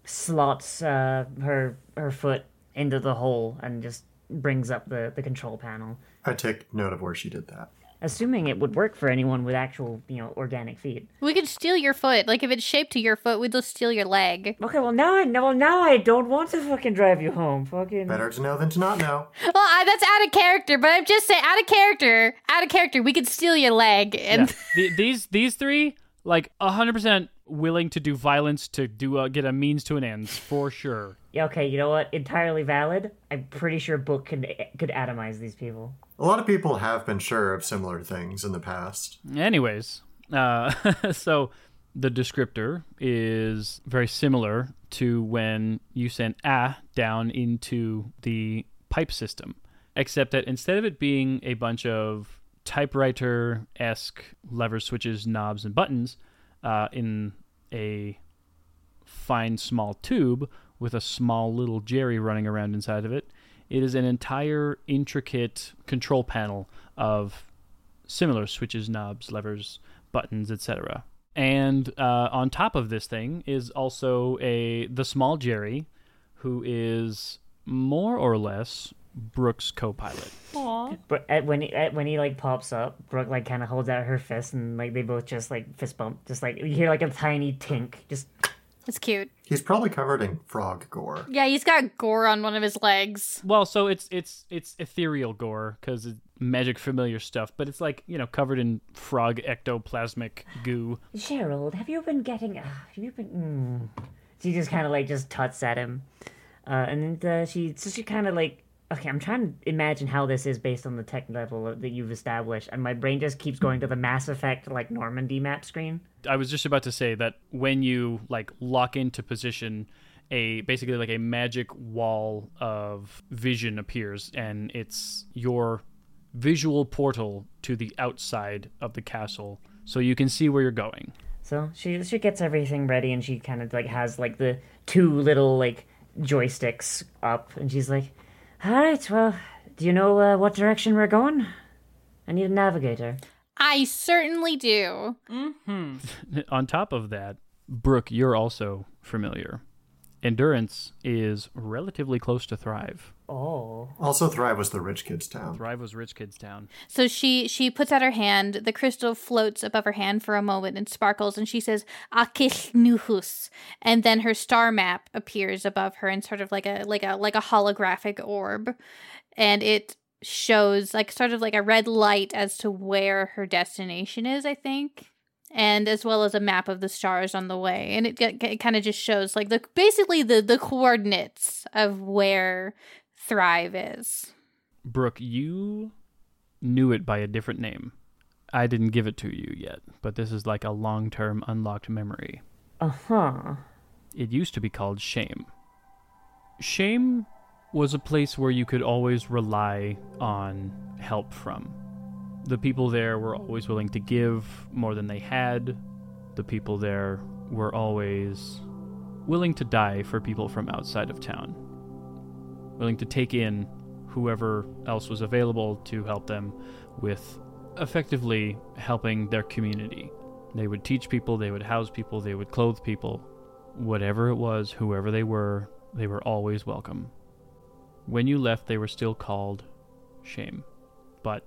slots uh, her her foot into the hole and just brings up the, the control panel, I take note of where she did that. Assuming it would work for anyone with actual you know organic feet. We could steal your foot. Like if it's shaped to your foot, we'd just steal your leg. Okay, well now I know. Well now I don't want to fucking drive you home. Fucking. Better to know than to not know. Well, I, that's out of character, but I'm just saying, out of character, out of character, we could steal your leg. And The, these these three like 100% willing to do violence to do a, get a means to an end for sure. Yeah, okay, you know what? Entirely valid. I'm pretty sure Brooke could could atomize these people. A lot of people have been sure of similar things in the past. Anyways, uh, so the descriptor is very similar to when you sent A down into the pipe system, except that instead of it being a bunch of typewriter esque levers, switches, knobs, and buttons uh, in a fine small tube with a small little Jerry running around inside of it, it is an entire intricate control panel of similar switches, knobs, levers, buttons, etc. And uh, on top of this thing is also a the small Jerry, who is more or less Brooke's co-pilot. Aww. But at, when he at, when he like pops up, Brooke like kind of holds out her fist, and like they both just like fist bump, just like you hear like a tiny tink, just it's cute. He's probably covered in frog gore. Yeah, he's got gore on one of his legs. Well, so it's it's it's ethereal gore because it's magic familiar stuff, but it's like you know covered in frog ectoplasmic goo. Gerald, have you been getting? Uh, have you been? Mm. She just kind of like just tuts at him, uh, and uh, she so she kind of like okay. I'm trying to imagine how this is based on the tech level that you've established, and my brain just keeps going to the Mass Effect like Normandy map screen. I was just about to say that when you like lock into position, a basically like a magic wall of vision appears, and it's your visual portal to the outside of the castle, so you can see where you're going. So she she gets everything ready, and she kind of like has like the two little like joysticks up, and she's like, "All right, well, do you know uh, what direction we're going? I need a navigator." I certainly do. On top of that, Brooke, you're also familiar. Endurance is relatively close to Thrive. Oh. Also, Thrive was the rich kid's town. Thrive was Rich Kids Town. So she she puts out her hand. The crystal floats above her hand for a moment and sparkles, and she says "Akishnuhus," and then her star map appears above her in sort of like a like a like a holographic orb, and it shows like sort of like a red light as to where her destination is. I think. And as well as a map of the stars on the way, and it, it kind of just shows like the basically the the coordinates of where Thrive is. Brooke, you knew it by a different name. I didn't give it to you yet, but this is like a long term unlocked memory. Uh huh. It used to be called Shame. Shame was a place where you could always rely on help from. The people there were always willing to give more than they had. The people there were always willing to die for people from outside of town. Willing to take in whoever else was available to help them with effectively helping their community. They would teach people, they would house people, they would clothe people. Whatever it was, whoever they were, they were always welcome. When you left, they were still called Shame. But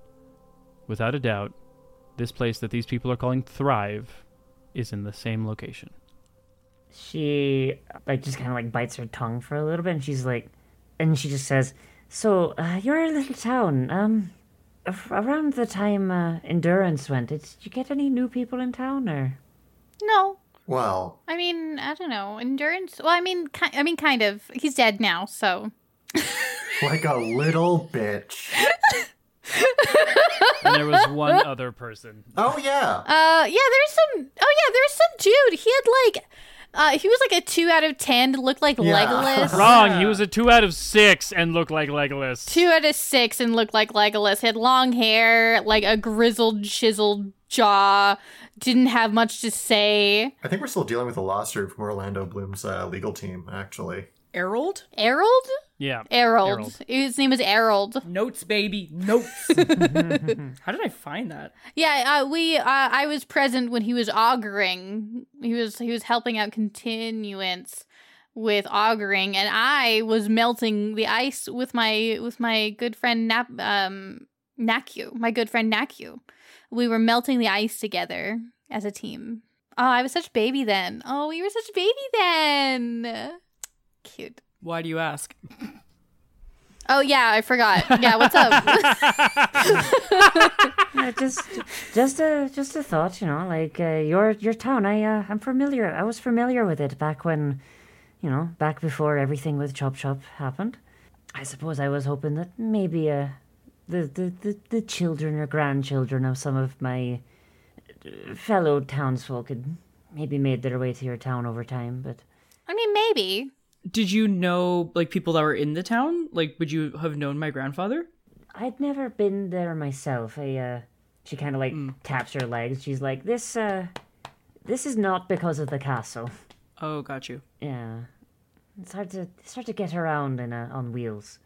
without a doubt, this place that these people are calling Thrive is in the same location. She like just kind of like bites her tongue for a little bit, and she's like, and she just says, "So uh, you're a little town. Um, around the time uh, Endurance went, did you get any new people in town, or?" No, Well, I mean, I don't know. Endurance. Well, I mean, ki- I mean, kind of. He's dead now, so like a little bitch. And there was one other person. Oh yeah. Uh, yeah, there's some. Oh yeah, there's some dude. He had like, uh, he was like a two out of ten. Looked like Yeah. Legolas. Wrong. He was a two out of six and looked like Legolas. two out of six and looked like Legolas. Had long hair, like a grizzled, chiseled jaw. Didn't have much to say. I think we're still dealing with a lawsuit from Orlando Bloom's uh, legal team, actually. Errol? Harold. Yeah. Harold. Harold. His name is Harold. Notes, baby. Notes. How did I find that? Yeah, uh, we. Uh, I was present when he was auguring. He was he was helping out continuance with auguring, and I was melting the ice with my with my good friend Nap um Nakyu, my good friend Nakyu. We were melting the ice together as a team. Oh, I was such baby then. Oh, we were such baby then. Cute. Why do you ask? Oh yeah, I forgot. Yeah, what's up? Just, just a, just a thought, you know, like uh, your your town. I, uh, I'm familiar. I was familiar with it back when, you know, back before everything with Chop Chop happened. I suppose I was hoping that maybe uh, the, the, the, the children or grandchildren of some of my uh, fellow townsfolk had maybe made their way to your town over time, but I mean, maybe. Did you know like people that were in the town? Like, would you have known my grandfather? I'd never been there myself. I, uh, she kind of like taps her legs. She's like, this, uh, this is not because of the castle. Oh, got you. Yeah, it's hard to it's hard to get around in a, on wheels.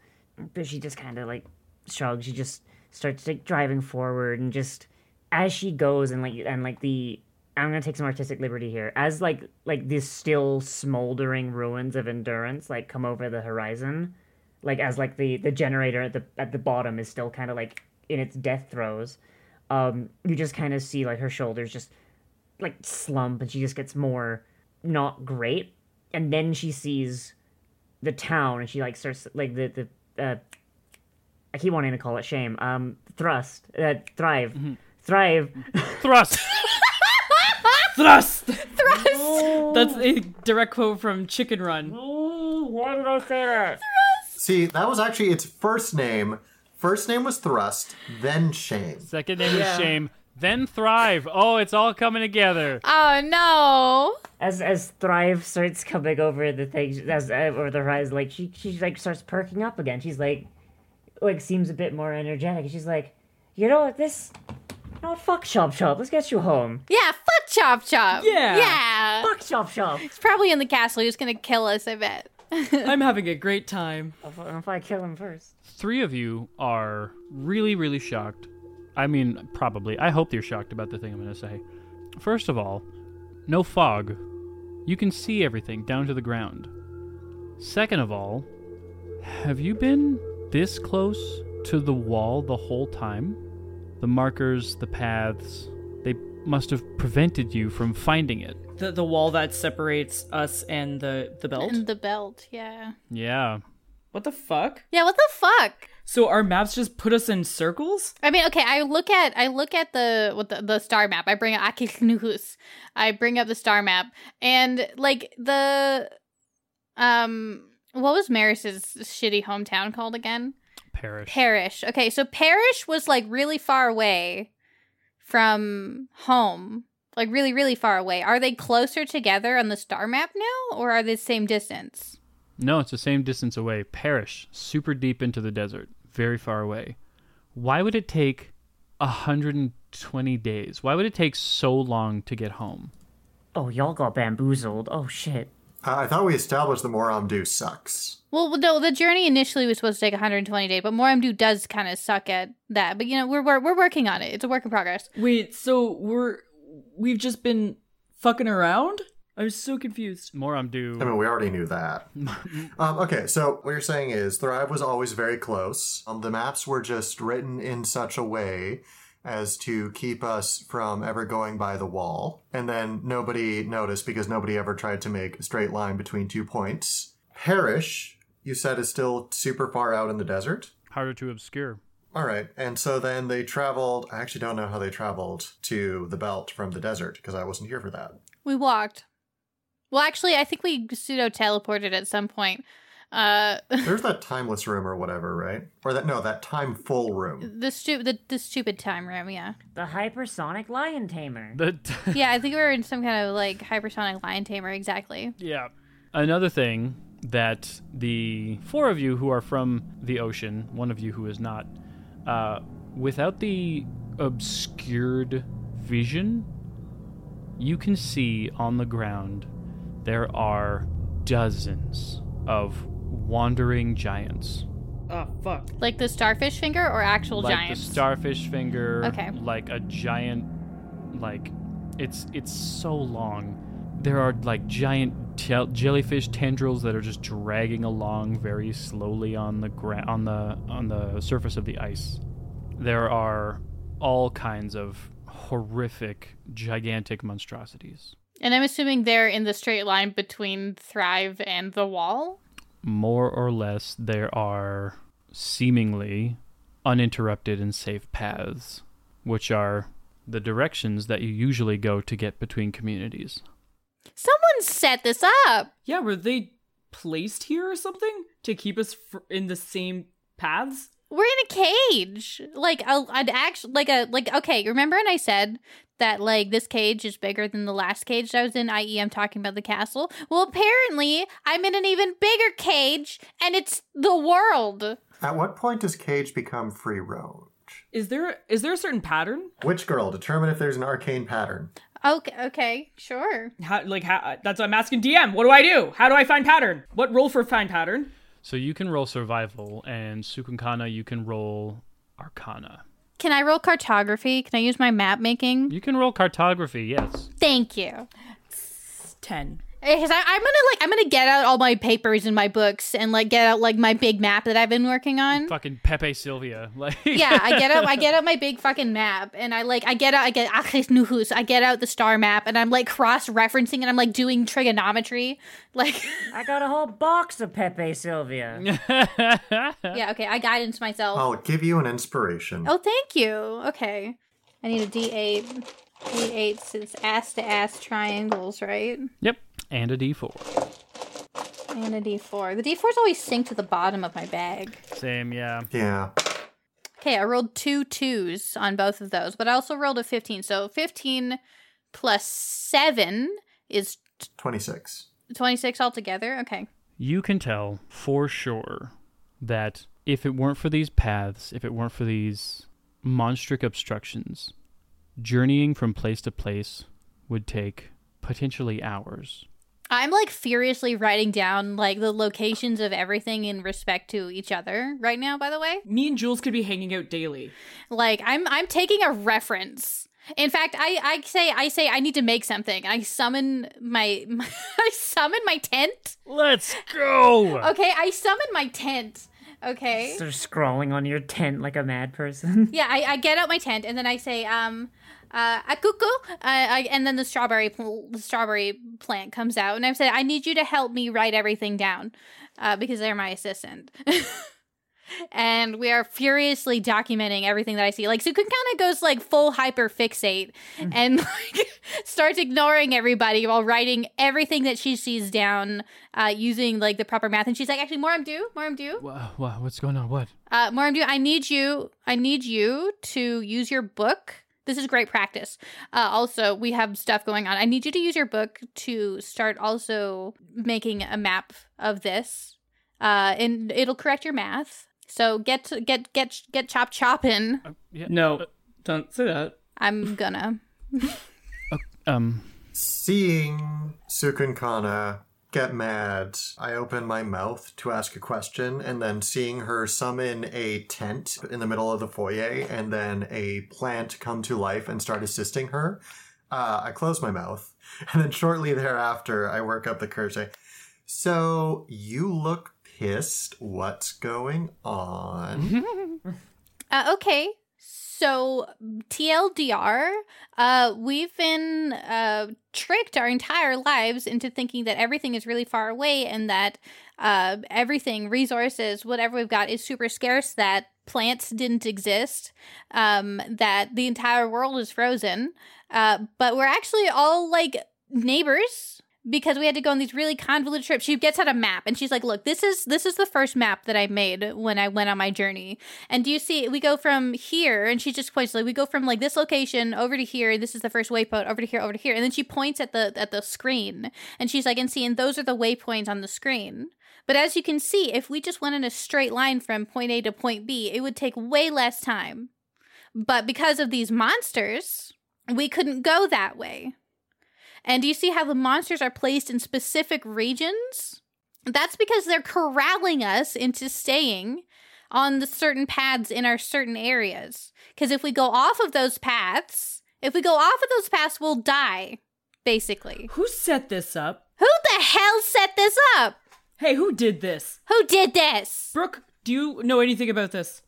But she just kind of like shrugs. She just starts like driving forward, and just as she goes, and like and like the I'm gonna take some artistic liberty here. As like like these still smoldering ruins of endurance like come over the horizon, like as like the the generator at the at the bottom is still kind of like in its death throes. Um, you just kind of see like her shoulders just like slump, and she just gets more not great and then she sees the town and she like starts like the the uh I keep wanting to call it shame. Um thrust. Uh thrive. Thrive. Thrust. Thrust. Thrust. That's a direct quote from Chicken Run. Why did I say that? See, that was actually its first name. First name was Thrust, then Shame. Second name is Shame. Then Thrive. Oh, it's all coming together. Oh no. As as Thrive starts coming over the thing as uh, over the rise, like she she like starts perking up again. She's like like seems a bit more energetic. She's like, you know what, this no fuck Chop Chop, let's get you home. Yeah, fuck Chop Chop. Yeah. Yeah. Fuck Chop Chop. He's probably in the castle. He's gonna kill us, I bet. I'm having a great time. If, if I kill him first. Three of you are really, really shocked. I mean, probably. I hope you're shocked about the thing I'm going to say. First of all, no fog. You can see everything down to the ground. Second of all, have you been this close to the wall the whole time? The markers, the paths, they must have prevented you from finding it. The the wall that separates us and the the belt. And the belt, yeah. Yeah. What the fuck? Yeah, what the fuck? So our maps just put us in circles? I mean, okay, I look at I look at the what the, the star map. I bring up Akisnuhus. I bring up the star map and like the um what was Meris's shitty hometown called again? Perish. Parish. Okay, so Parish was like really far away from home. Like really, really far away. Are they closer together on the star map now, or are they the same distance? No, it's the same distance away. Perish, super deep into the desert, very far away. Why would it take 120 days? Why would it take so long to get home? Oh, y'all got bamboozled. Oh shit. Uh, I thought we established the Moramdu sucks. Well, no, the journey initially was supposed to take 120 days, but Moramdu does kind of suck at that. But you know, we're, we're we're working on it. It's a work in progress. Wait, so we're we've just been fucking around? I was so confused. More I'm. I mean, we already knew that. um, okay, so what you're saying is Thrive was always very close. Um, the maps were just written in such a way as to keep us from ever going by the wall. And then nobody noticed because nobody ever tried to make a straight line between two points. Parish, you said, is still super far out in the desert. Harder to obscure. All right. And so then they traveled. I actually don't know how they traveled to the belt from the desert because I wasn't here for that. We walked. Well, actually, I think we pseudo teleported at some point. Uh, There's that timeless room or whatever, right? Or that, no, that time full room. the stupid the, the stupid time room. Yeah, The hypersonic lion tamer. The yeah. I think we were in some kind of like hypersonic lion tamer. Exactly. yeah. Another thing that the four of you who are from the ocean, one of you who is not, uh, without the obscured vision, you can see on the ground there are dozens of wandering giants. Oh fuck. Like the starfish finger or actual like giants. the starfish finger Okay. like a giant like it's it's so long there are like giant tel- jellyfish tendrils that are just dragging along very slowly on the gra- on the on the surface of the ice there are all kinds of horrific gigantic monstrosities and I'm assuming they're in the straight line between Thrive and the wall. More or less there are seemingly uninterrupted and safe paths, which are the directions that you usually go to get between communities. Someone set this up. Yeah, were they placed here or something to keep us fr- in the same paths? We're in a cage. Like a, an actual, like a, like. Okay, remember And I said that like this cage is bigger than the last cage I was in? I.e., I'm talking about the castle. Well, apparently I'm in an even bigger cage, and it's the world. At what point does Cage become free roam? Is there is there a certain pattern? Which girl? Determine if there's an arcane pattern. Okay, okay, sure. How like how that's what I'm asking DM. What do I do? How do I find pattern? What roll for find pattern? So you can roll survival, and Sukunkana, you can roll arcana. Can I roll cartography? Can I use my map making? You can roll cartography, yes. Thank you. Ten. Because I, I'm gonna like I'm gonna get out all my papers and my books and like get out like my big map that I've been working on. Fucking Pepe Sylvia. Like yeah, I get out I get out my big fucking map and I like I get out I get Achis Nuhus, I get out the star map and I'm like cross referencing and I'm like doing trigonometry. Like I got a whole box of Pepe Sylvia. yeah, okay, I guidance myself. I'll give you an inspiration. Oh, thank you. Okay. I need a D8. D8 since ass to ass triangles, right? Yep. And a D4. And a D4. The D4s always sink to the bottom of my bag. Same, yeah. Yeah. Okay, I rolled two twos on both of those, but I also rolled a 15. So 15 plus 7 is 26. 26 altogether. Okay. You can tell for sure that if it weren't for these paths, if it weren't for these monstric obstructions, journeying from place to place would take potentially hours. I'm like furiously writing down like the locations of everything in respect to each other right now, by the way. Me and Jules could be hanging out daily. Like I'm I'm taking a reference. In fact, I, I say I say I need to make something. I summon my, my I summon my tent. Let's go. Okay, I summon my tent. Okay. Sort of scrawling on your tent like a mad person. Yeah, I, I get out my tent and then I say, um, uh, akuku, uh, I, and then the strawberry pl- the strawberry plant comes out, and I say, I need you to help me write everything down, uh, because they're my assistant. and we are furiously documenting everything that I see. Like Sukun kind of goes like full hyper fixate and like starts ignoring everybody while writing everything that she sees down, uh, using like the proper math. And she's like, actually, Moramdu, Moramdu, Wow, wow, what's going on? What? uh, Moramdu, I need you. I need you to use your book. This is great practice. Uh, also, we have stuff going on. I need you to use your book to start also making a map of this, uh, and it'll correct your math. So get to, get get get chop chopping. Yeah. No, don't say that. I'm gonna. Um. Seeing Sukun Kana get mad, I open my mouth to ask a question, and then seeing her summon a tent in the middle of the foyer and then a plant come to life and start assisting her, uh, I close my mouth. And then shortly thereafter, I work up the courage. So you look pissed. What's going on? Uh, okay. So TLDR, uh, we've been uh, tricked our entire lives into thinking that everything is really far away and that uh, everything, resources, whatever we've got, is super scarce. That plants didn't exist. Um, that the entire world is frozen. Uh, but we're actually all like neighbors because we had to go on these really convoluted trips. She gets out a map and she's like, "Look, this is this is the first map that I made when I went on my journey. And do you see? We go from here, and she just points like we go from like this location over to here. This is the first waypoint over to here, over to here, and then she points at the at the screen, and she's like, "And see, and those are the waypoints on the screen." But as you can see, if we just went in a straight line from point A to point B, it would take way less time. But because of these monsters, we couldn't go that way. And do you see how the monsters are placed in specific regions? That's because they're corralling us into staying on the certain paths in our certain areas. Because if we go off of those paths, if we go off of those paths, we'll die, basically. Who set this up? Who the hell set this up? Hey, who did this? Who did this? Brooke, do you know anything about this?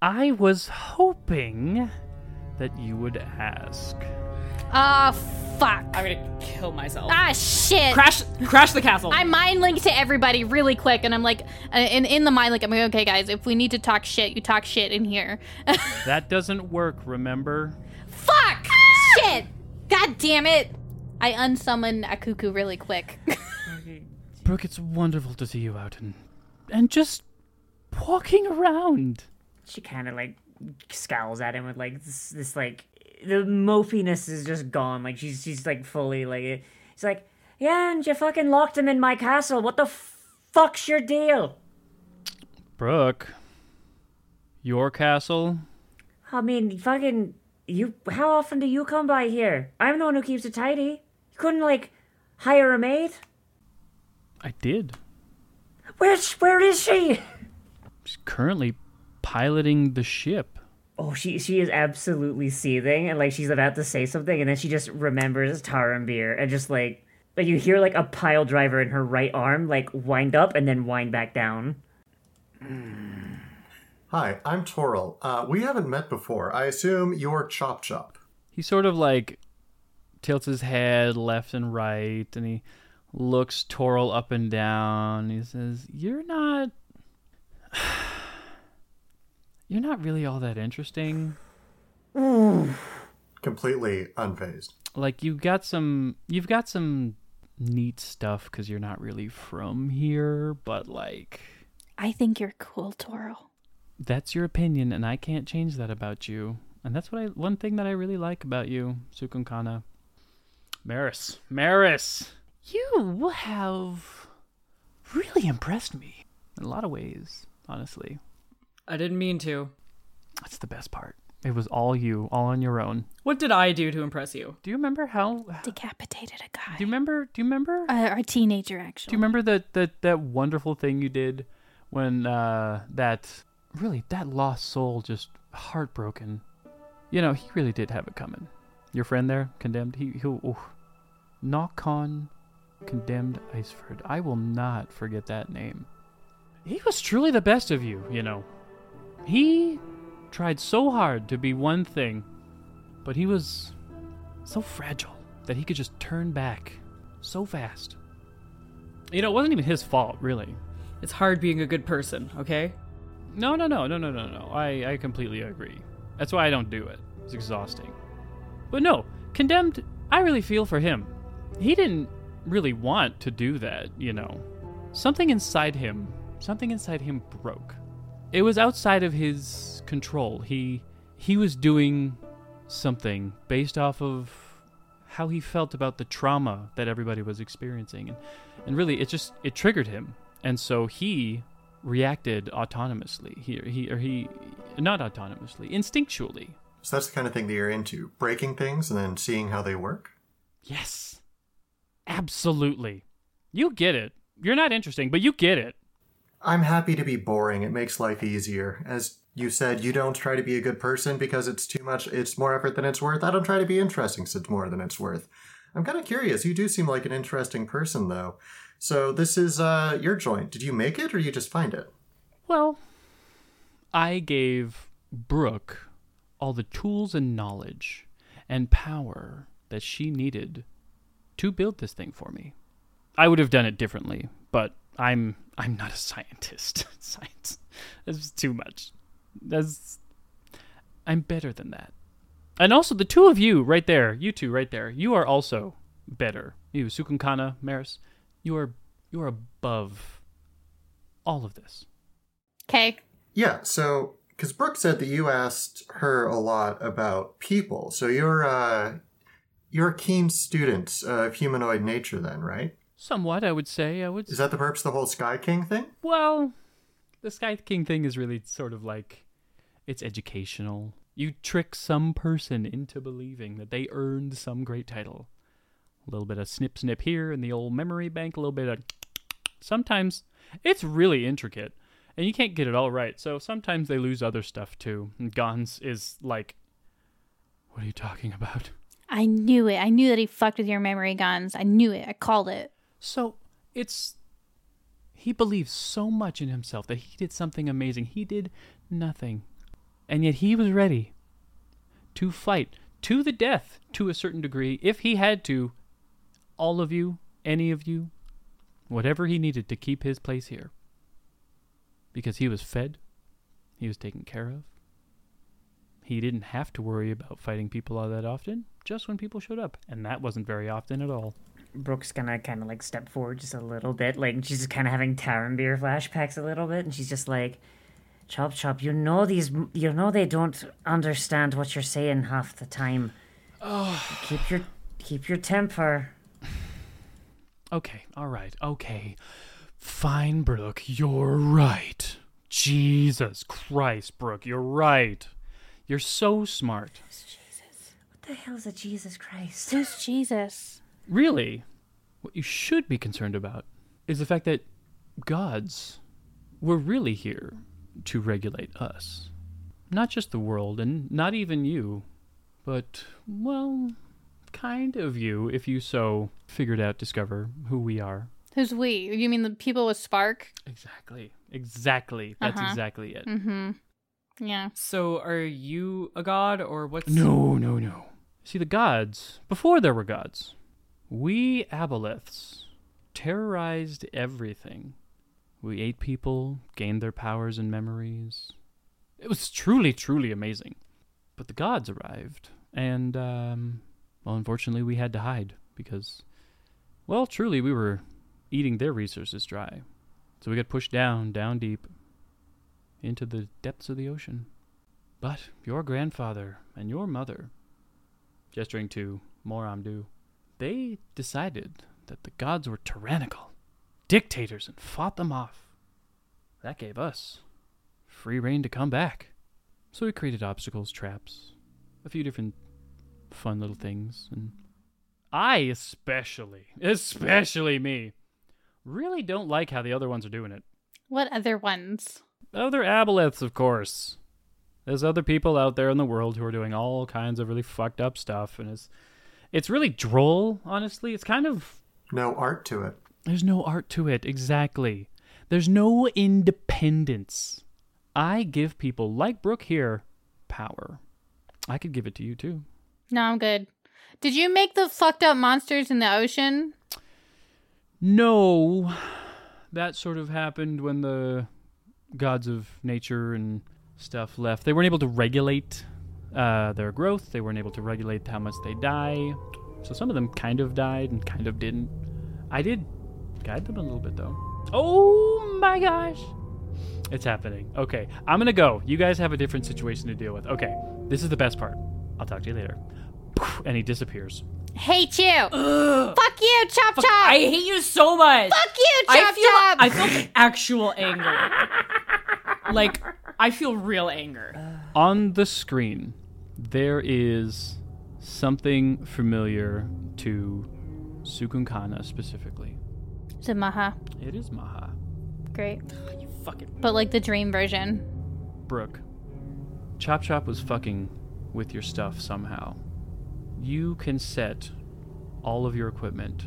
I was hoping that you would ask. Ah, fuck. I'm gonna kill myself. Ah, shit. Crash, crash the castle. I mind link to everybody really quick, and I'm like, uh, in in the mind link, I'm like, okay, guys, if we need to talk shit, you talk shit in here. That doesn't work, remember? Fuck! Shit! God damn it! I unsummon Akuku really quick. Brooke, it's wonderful to see you out and and just walking around. she kind of like scowls at him with like this, this like the mofiness is just gone. Like she's she's like fully like it's like yeah, and you fucking locked him in my castle. What the fuck's your deal? Brooke, your castle? I mean, fucking you. How often do you come by here? I'm the one who keeps it tidy. You couldn't like hire a maid. I did. Where's where is she? She's currently piloting the ship. Oh, she she is absolutely seething, and like she's about to say something, and then she just remembers Tarambeer, and just like like you hear like a pile driver in her right arm like wind up and then wind back down. Hi, I'm Toril. Uh, we haven't met before. I assume you're Chop Chop. He sort of like tilts his head left and right and he looks Toril up and down. He says, You're not. You're not really all that interesting. Completely unfazed. Like you got some you've got some neat stuff cuz you're not really from here, but like I think you're cool, Toro. that's your opinion and I can't change that about you. And that's what I one thing that I really like about you, Sukun Kana. Meris. Meris. You have really impressed me in a lot of ways, honestly. I didn't mean to. That's the best part. It was all you, all on your own. What did I do to impress you? Do you remember how Decapitated a guy. Do you remember do you remember uh, a teenager, actually. Do you remember that that that wonderful thing you did when uh that really that lost soul just heartbroken? You know, he really did have it coming. your friend there, condemned. He he. Ooh. Knockon, condemned Iceford. I will not forget that name. He was truly the best of you, you know. He tried so hard to be one thing, but he was so fragile that he could just turn back so fast. You know, it wasn't even his fault, really. It's hard being a good person, okay? No, no, no, no, no, no, no. I, I completely agree. That's why I don't do it. It's exhausting. But no, condemned, I really feel for him. He didn't really want to do that, you know. Something inside him, something inside him broke. It was outside of his control. He he was doing something based off of how he felt about the trauma that everybody was experiencing and and really it just it triggered him. And so he reacted autonomously. He he or he not autonomously, instinctually. So that's the kind of thing that you're into breaking things and then seeing how they work. Yes. Absolutely. You get it. You're not interesting, but you get it. I'm happy to be boring. It makes life easier. As you said, you don't try to be a good person because it's too much, it's more effort than it's worth. I don't try to be interesting because it's more than it's worth. I'm kind of curious. You do seem like an interesting person, though. So this is uh, your joint. Did you make it or you just find it? Well, I gave Brooke all the tools and knowledge and power that she needed to build this thing for me. I would have done it differently, but I'm I'm not a scientist. Science is too much. That's I'm better than that. And also the two of you right there, you two right there, you are also better. You, Sukunkana, Meris, you are you are above all of this. Okay. Yeah, so because Brooke said that you asked her a lot about people, so you're uh, you're a keen student of humanoid nature, then, right? Somewhat, I would say. I would. Is that the purpose of the whole Sky King thing? Well, the Sky King thing is really sort of like it's educational. You trick some person into believing that they earned some great title. A little bit of snip snip here in the old memory bank, a little bit of sometimes it's really intricate and you can't get it all right. So sometimes they lose other stuff too. And Gons is like What are you talking about? I knew it. I knew that he fucked with your memory Gons. I knew it. I called it. So it's he believes so much in himself that he did something amazing. He did nothing. And yet he was ready to fight to the death to a certain degree if he had to all of you, any of you, whatever he needed to keep his place here. Because he was fed, he was taken care of. He didn't have to worry about fighting people all that often, just when people showed up, and that wasn't very often at all. Brooke's gonna kind of like step forward just a little bit, like she's just kind of having Taranbeer flashbacks a little bit, and she's just like, "Chop chop, you know these, you know they don't understand what you're saying half the time. Oh. Keep your keep your temper." Okay, all right, okay. Fine, Brooke, you're right. Jesus Christ, Brooke, you're right. You're so smart. Jesus. What the hell's a Jesus Christ? Who's Jesus? Really, what you should be concerned about is the fact that gods were really here to regulate us. Not just the world, and not even you, but, well, kind of you, if you so figured out, discover who we are. Who's we? You mean the people with Spark? Exactly. Exactly. That's Uh-huh. exactly it. Mm-hmm. Yeah. So are you a god or what's No, no, no. See, the gods, before there were gods, we aboleths terrorized everything. We ate people, gained their powers and memories. It was truly, truly amazing. But the gods arrived, and, um, well, unfortunately, we had to hide because, well, truly, we were eating their resources dry. So we got pushed down, down deep, into the depths of the ocean. But your grandfather and your mother, gesturing to Moramdu, they decided that the gods were tyrannical, dictators, and fought them off. That gave us free reign to come back. So we created obstacles, traps, a few different fun little things, and I especially, especially me, really don't like how the other ones are doing it. What other ones? They're aboleths, of course. There's other people out there in the world who are doing all kinds of really fucked up stuff, and it's it's really droll. Honestly, it's kind of No art to it. there's no art to it. Exactly. There's no independence. I give people like Brooke here power. I could give it to you too. No, I'm good. Did you make the fucked up monsters in the ocean? No, that sort of happened when the gods of nature and stuff left. They weren't able to regulate uh, their growth. They weren't able to regulate how much they die. So some of them kind of died and kind of didn't. I did guide them a little bit though. Oh my gosh. It's happening. Okay, I'm gonna go. You guys have a different situation to deal with. Okay, this is the best part. I'll talk to you later. And he disappears. Hate you. Fuck you, chop chop. I hate you so much. Fuck you, I chop feel chop. I feel actual anger. like I feel real anger. On the screen, there is something familiar to Cukunkana specifically. Is it Maha? It is Maha. Great. Oh, you fucking But like the dream version. Brooke, Chop Chop was fucking with your stuff somehow. You can set all of your equipment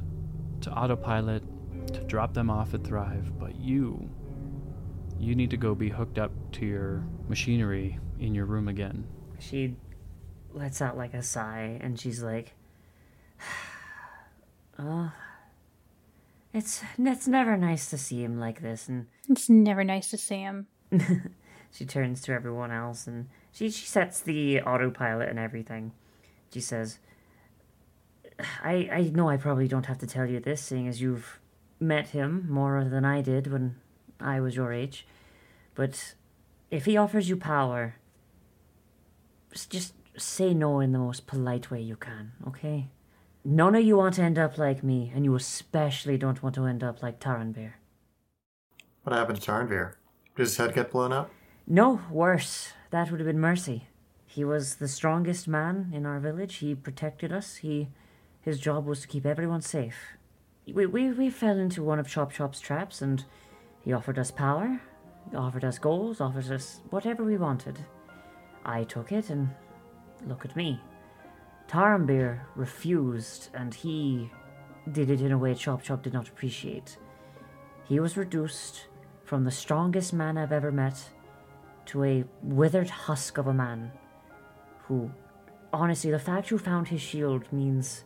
to autopilot to drop them off at Thrive, but you you need to go be hooked up to your machinery in your room again. She lets out like a sigh and she's like, "Oh, it's it's never nice to see him like this." And It's never nice to see him. she turns to everyone else and she she sets the autopilot and everything. She says, "I I know I probably don't have to tell you this, seeing as you've met him more than I did when I was your age, but if he offers you power, just- just say no in the most polite way you can, okay? None of you want to end up like me, and you especially don't want to end up like Taranbeer. What happened to Tarnveer? Did his head get blown up? No, worse. That would have been mercy. He was the strongest man in our village. He protected us. He, his job was to keep everyone safe. We we, we fell into one of Chop Chop's traps, and he offered us power, he offered us gold, offered us whatever we wanted. I took it, and look at me. Tarambeer refused, and he did it in a way Chop Chop did not appreciate. He was reduced from the strongest man I've ever met to a withered husk of a man who, honestly, the fact you found his shield means.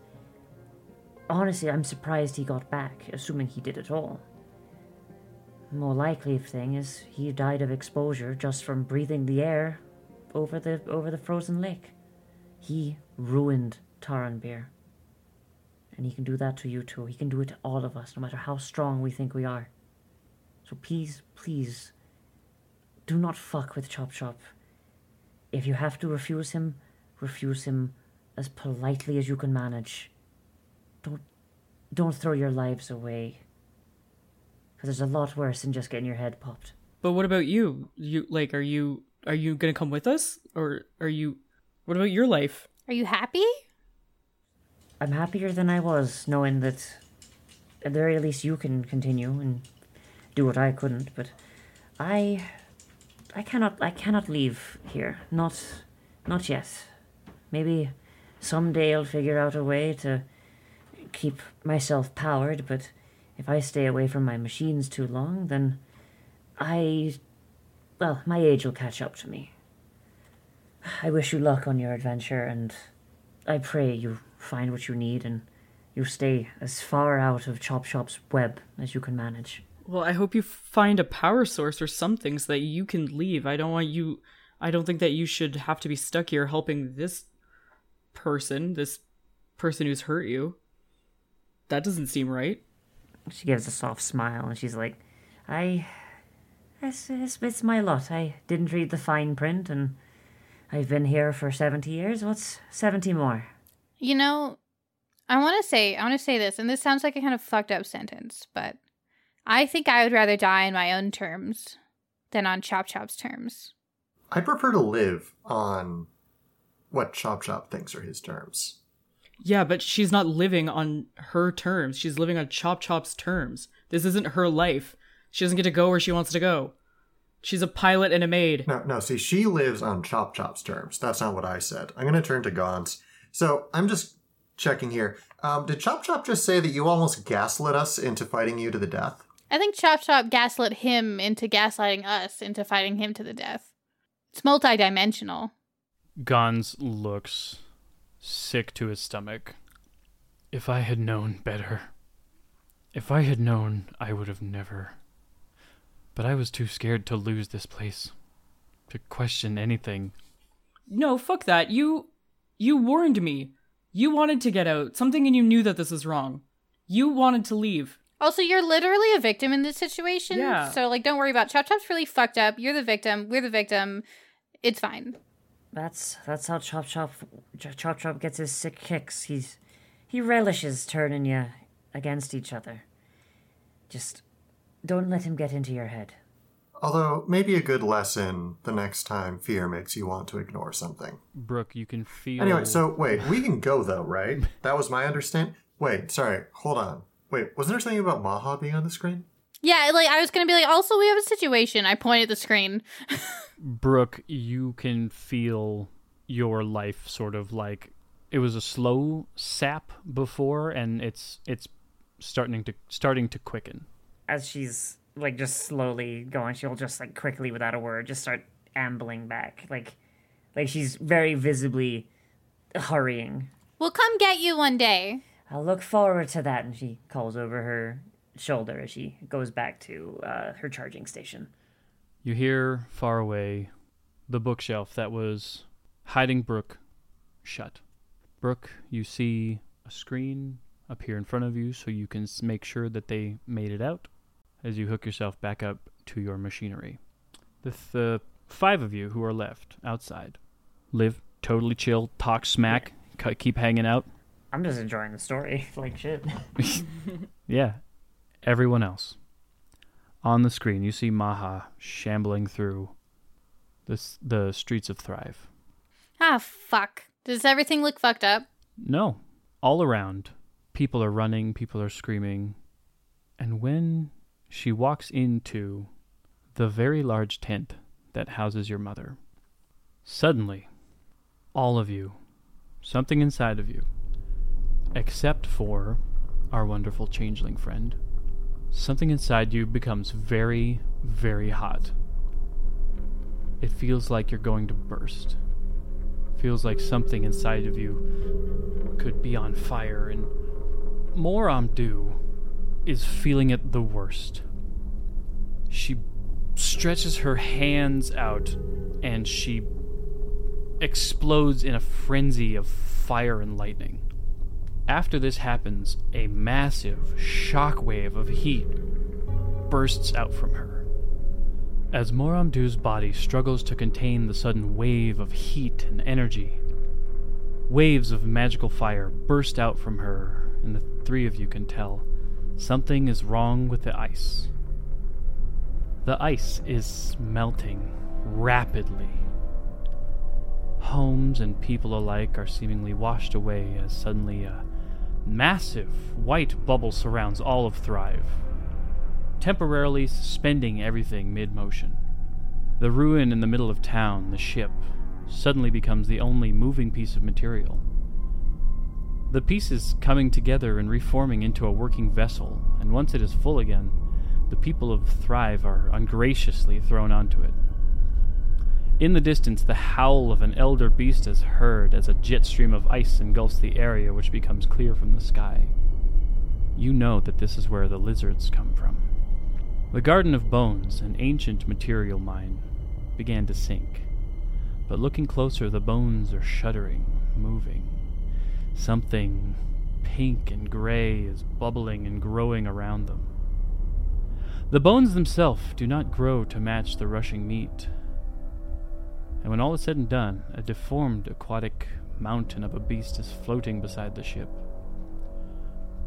Honestly, I'm surprised he got back, assuming he did at all. More likely thing is he died of exposure just from breathing the air over the over the frozen lake. He ruined Taranbeer. And he can do that to you too. He can do it to all of us, no matter how strong we think we are. So please, please, do not fuck with Chop Chop. If you have to refuse him, refuse him as politely as you can manage. Don't, don't throw your lives away. Because there's a lot worse than just getting your head popped. But what about you? You like are you are you going to come with us or are you what about your life? Are you happy? I'm happier than I was, knowing that at the very least you can continue and do what I couldn't, but I I cannot I cannot leave here. Not not yet. Maybe someday I'll figure out a way to keep myself powered, but if I stay away from my machines too long, then I well, my age will catch up to me. I wish you luck on your adventure and I pray you find what you need and you stay as far out of Chop Chop's web as you can manage. Well, I hope you find a power source or something so that you can leave. I don't want you I don't think that you should have to be stuck here helping this person, this person who's hurt you. That doesn't seem right. She gives a soft smile and she's like, I. It's, it's, it's my lot. I didn't read the fine print and I've been here for 70 years. What's 70 more? You know, I want to say, I want to say this, and this sounds like a kind of fucked up sentence, but I think I would rather die in my own terms than on Chop Chop's terms. I prefer to live on what Chop Chop thinks are his terms. Yeah, but she's not living on her terms. She's living on Chop Chop's terms. This isn't her life. She doesn't get to go where she wants to go. She's a pilot and a maid. No, no, see, she lives on Chop Chop's terms. That's not what I said. I'm going to turn to Gons. So I'm just checking here. Um, did Chop Chop just say that you almost gaslit us into fighting you to the death? I think Chop Chop gaslit him into gaslighting us into fighting him to the death. It's multidimensional. Gons looks sick to his stomach. If I had known better. If I had known, I would have never. But I was too scared to lose this place. To question anything. No, fuck that. You you warned me. You wanted to get out. Something in you knew that this was wrong. You wanted to leave. Also, you're literally a victim in this situation. Yeah. So, like, don't worry about Chop Chop's really fucked up. You're the victim. We're the victim. It's fine. That's that's how Chop Chop Chop Chop gets his sick kicks. He's he relishes turning you against each other. Just don't let him get into your head. Although, maybe a good lesson the next time fear makes you want to ignore something. Brooke, you can feel. Anyway, so wait, we can go though, right? That was my understanding. Wait, sorry, hold on. Wait, wasn't there something about Maha being on the screen? Yeah, like, I was gonna be like, also, we have a situation. I point at the screen. Brooke, you can feel your life sort of like it was a slow sap before, and it's it's starting to starting to quicken. As she's like just slowly going, she'll just like quickly without a word just start ambling back. Like like she's very visibly hurrying. We'll come get you one day. I'll look forward to that and she calls over her shoulder as she goes back to uh, her charging station. You hear far away the bookshelf that was hiding Brooke shut. Brooke, you see a screen appear in front of you so you can make sure that they made it out as you hook yourself back up to your machinery. The, th- five of you who are left outside live totally chill, talk smack, c- keep hanging out. I'm just enjoying the story like shit. Yeah. Everyone else. On the screen, you see Maha shambling through the, s- the streets of Thrive. Ah, fuck. Does everything look fucked up? No. All around, people are running, people are screaming. And when she walks into the very large tent that houses your mother, suddenly, all of you, something inside of you, except for our wonderful changeling friend, something inside you becomes very, very hot. It feels like you're going to burst. Feels like something inside of you could be on fire, and Moramdu is feeling it the worst. She stretches her hands out and she explodes in a frenzy of fire and lightning. After this happens, a massive shockwave of heat bursts out from her. As Moramdu's body struggles to contain the sudden wave of heat and energy, waves of magical fire burst out from her, and the three of you can tell something is wrong with the ice. The ice is melting rapidly. Homes and people alike are seemingly washed away as suddenly a massive white bubble surrounds all of Thrive, temporarily suspending everything mid motion. The ruin in the middle of town, the ship, suddenly becomes the only moving piece of material. The pieces coming together and reforming into a working vessel, and once it is full again, the people of Thrive are ungraciously thrown onto it. In the distance, the howl of an elder beast is heard as a jet stream of ice engulfs the area, which becomes clear from the sky. You know that this is where the lizards come from. The Garden of Bones, an ancient material mine, began to sink. But looking closer, the bones are shuddering, moving. Something pink and gray is bubbling and growing around them. The bones themselves do not grow to match the rushing meat. And when all is said and done, a deformed aquatic mountain of a beast is floating beside the ship.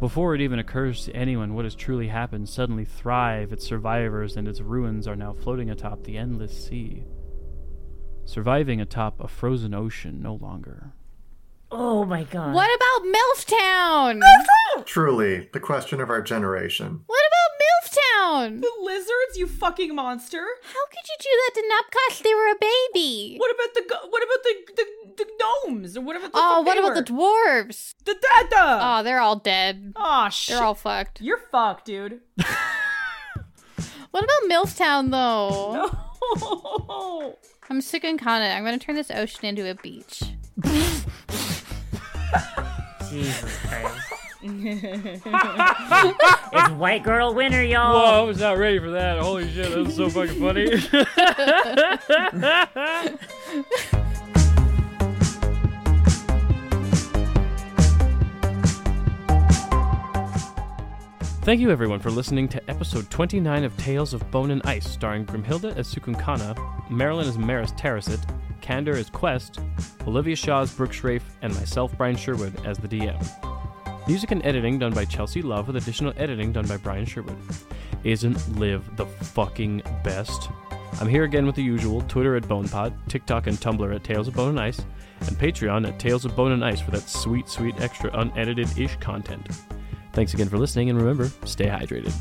Before it even occurs to anyone what has truly happened, suddenly Thrive, its survivors, and its ruins are now floating atop the endless sea. Surviving atop a frozen ocean no longer. Oh my god. What about MILF Town? Truly, the question of our generation. What about MILF The Lizards, you fucking monster. How could you do that to Nupcas? They were a baby. What about the what about the the, the gnomes? Or what about the Oh, what they about were? the dwarves? the dada? Oh, they're all dead. Oh shit. They're all fucked. You're fucked, dude. What about Milltown though? Oh. I'm sick and Kana. I'm gonna turn this ocean into a beach. Jesus Christ. it's white girl winter, y'all. Whoa, I was not ready for that. Holy shit, that was so fucking funny. Thank you everyone for listening to episode 29 of Tales of Bone and Ice, starring Grimhilde as Cukunkana, Marilyn as Meris Tarasit, Candor as Quest, Olivia Shaw as Brooke Shrafe, and myself, Brian Sherwood, as the DM. Music and editing done by Chelsea Love with additional editing done by Brian Sherwood. Isn't Live the fucking best? I'm here again with the usual Twitter at BonePod, TikTok and Tumblr at Tales of Bone and Ice, and Patreon at Tales of Bone and Ice for that sweet, sweet extra unedited ish content. Thanks again for listening, and remember, stay hydrated.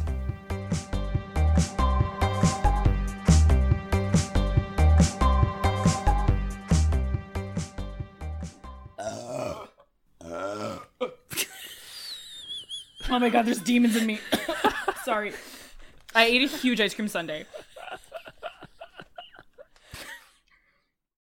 Oh my god, there's demons in me. Sorry. I ate a huge ice cream sundae.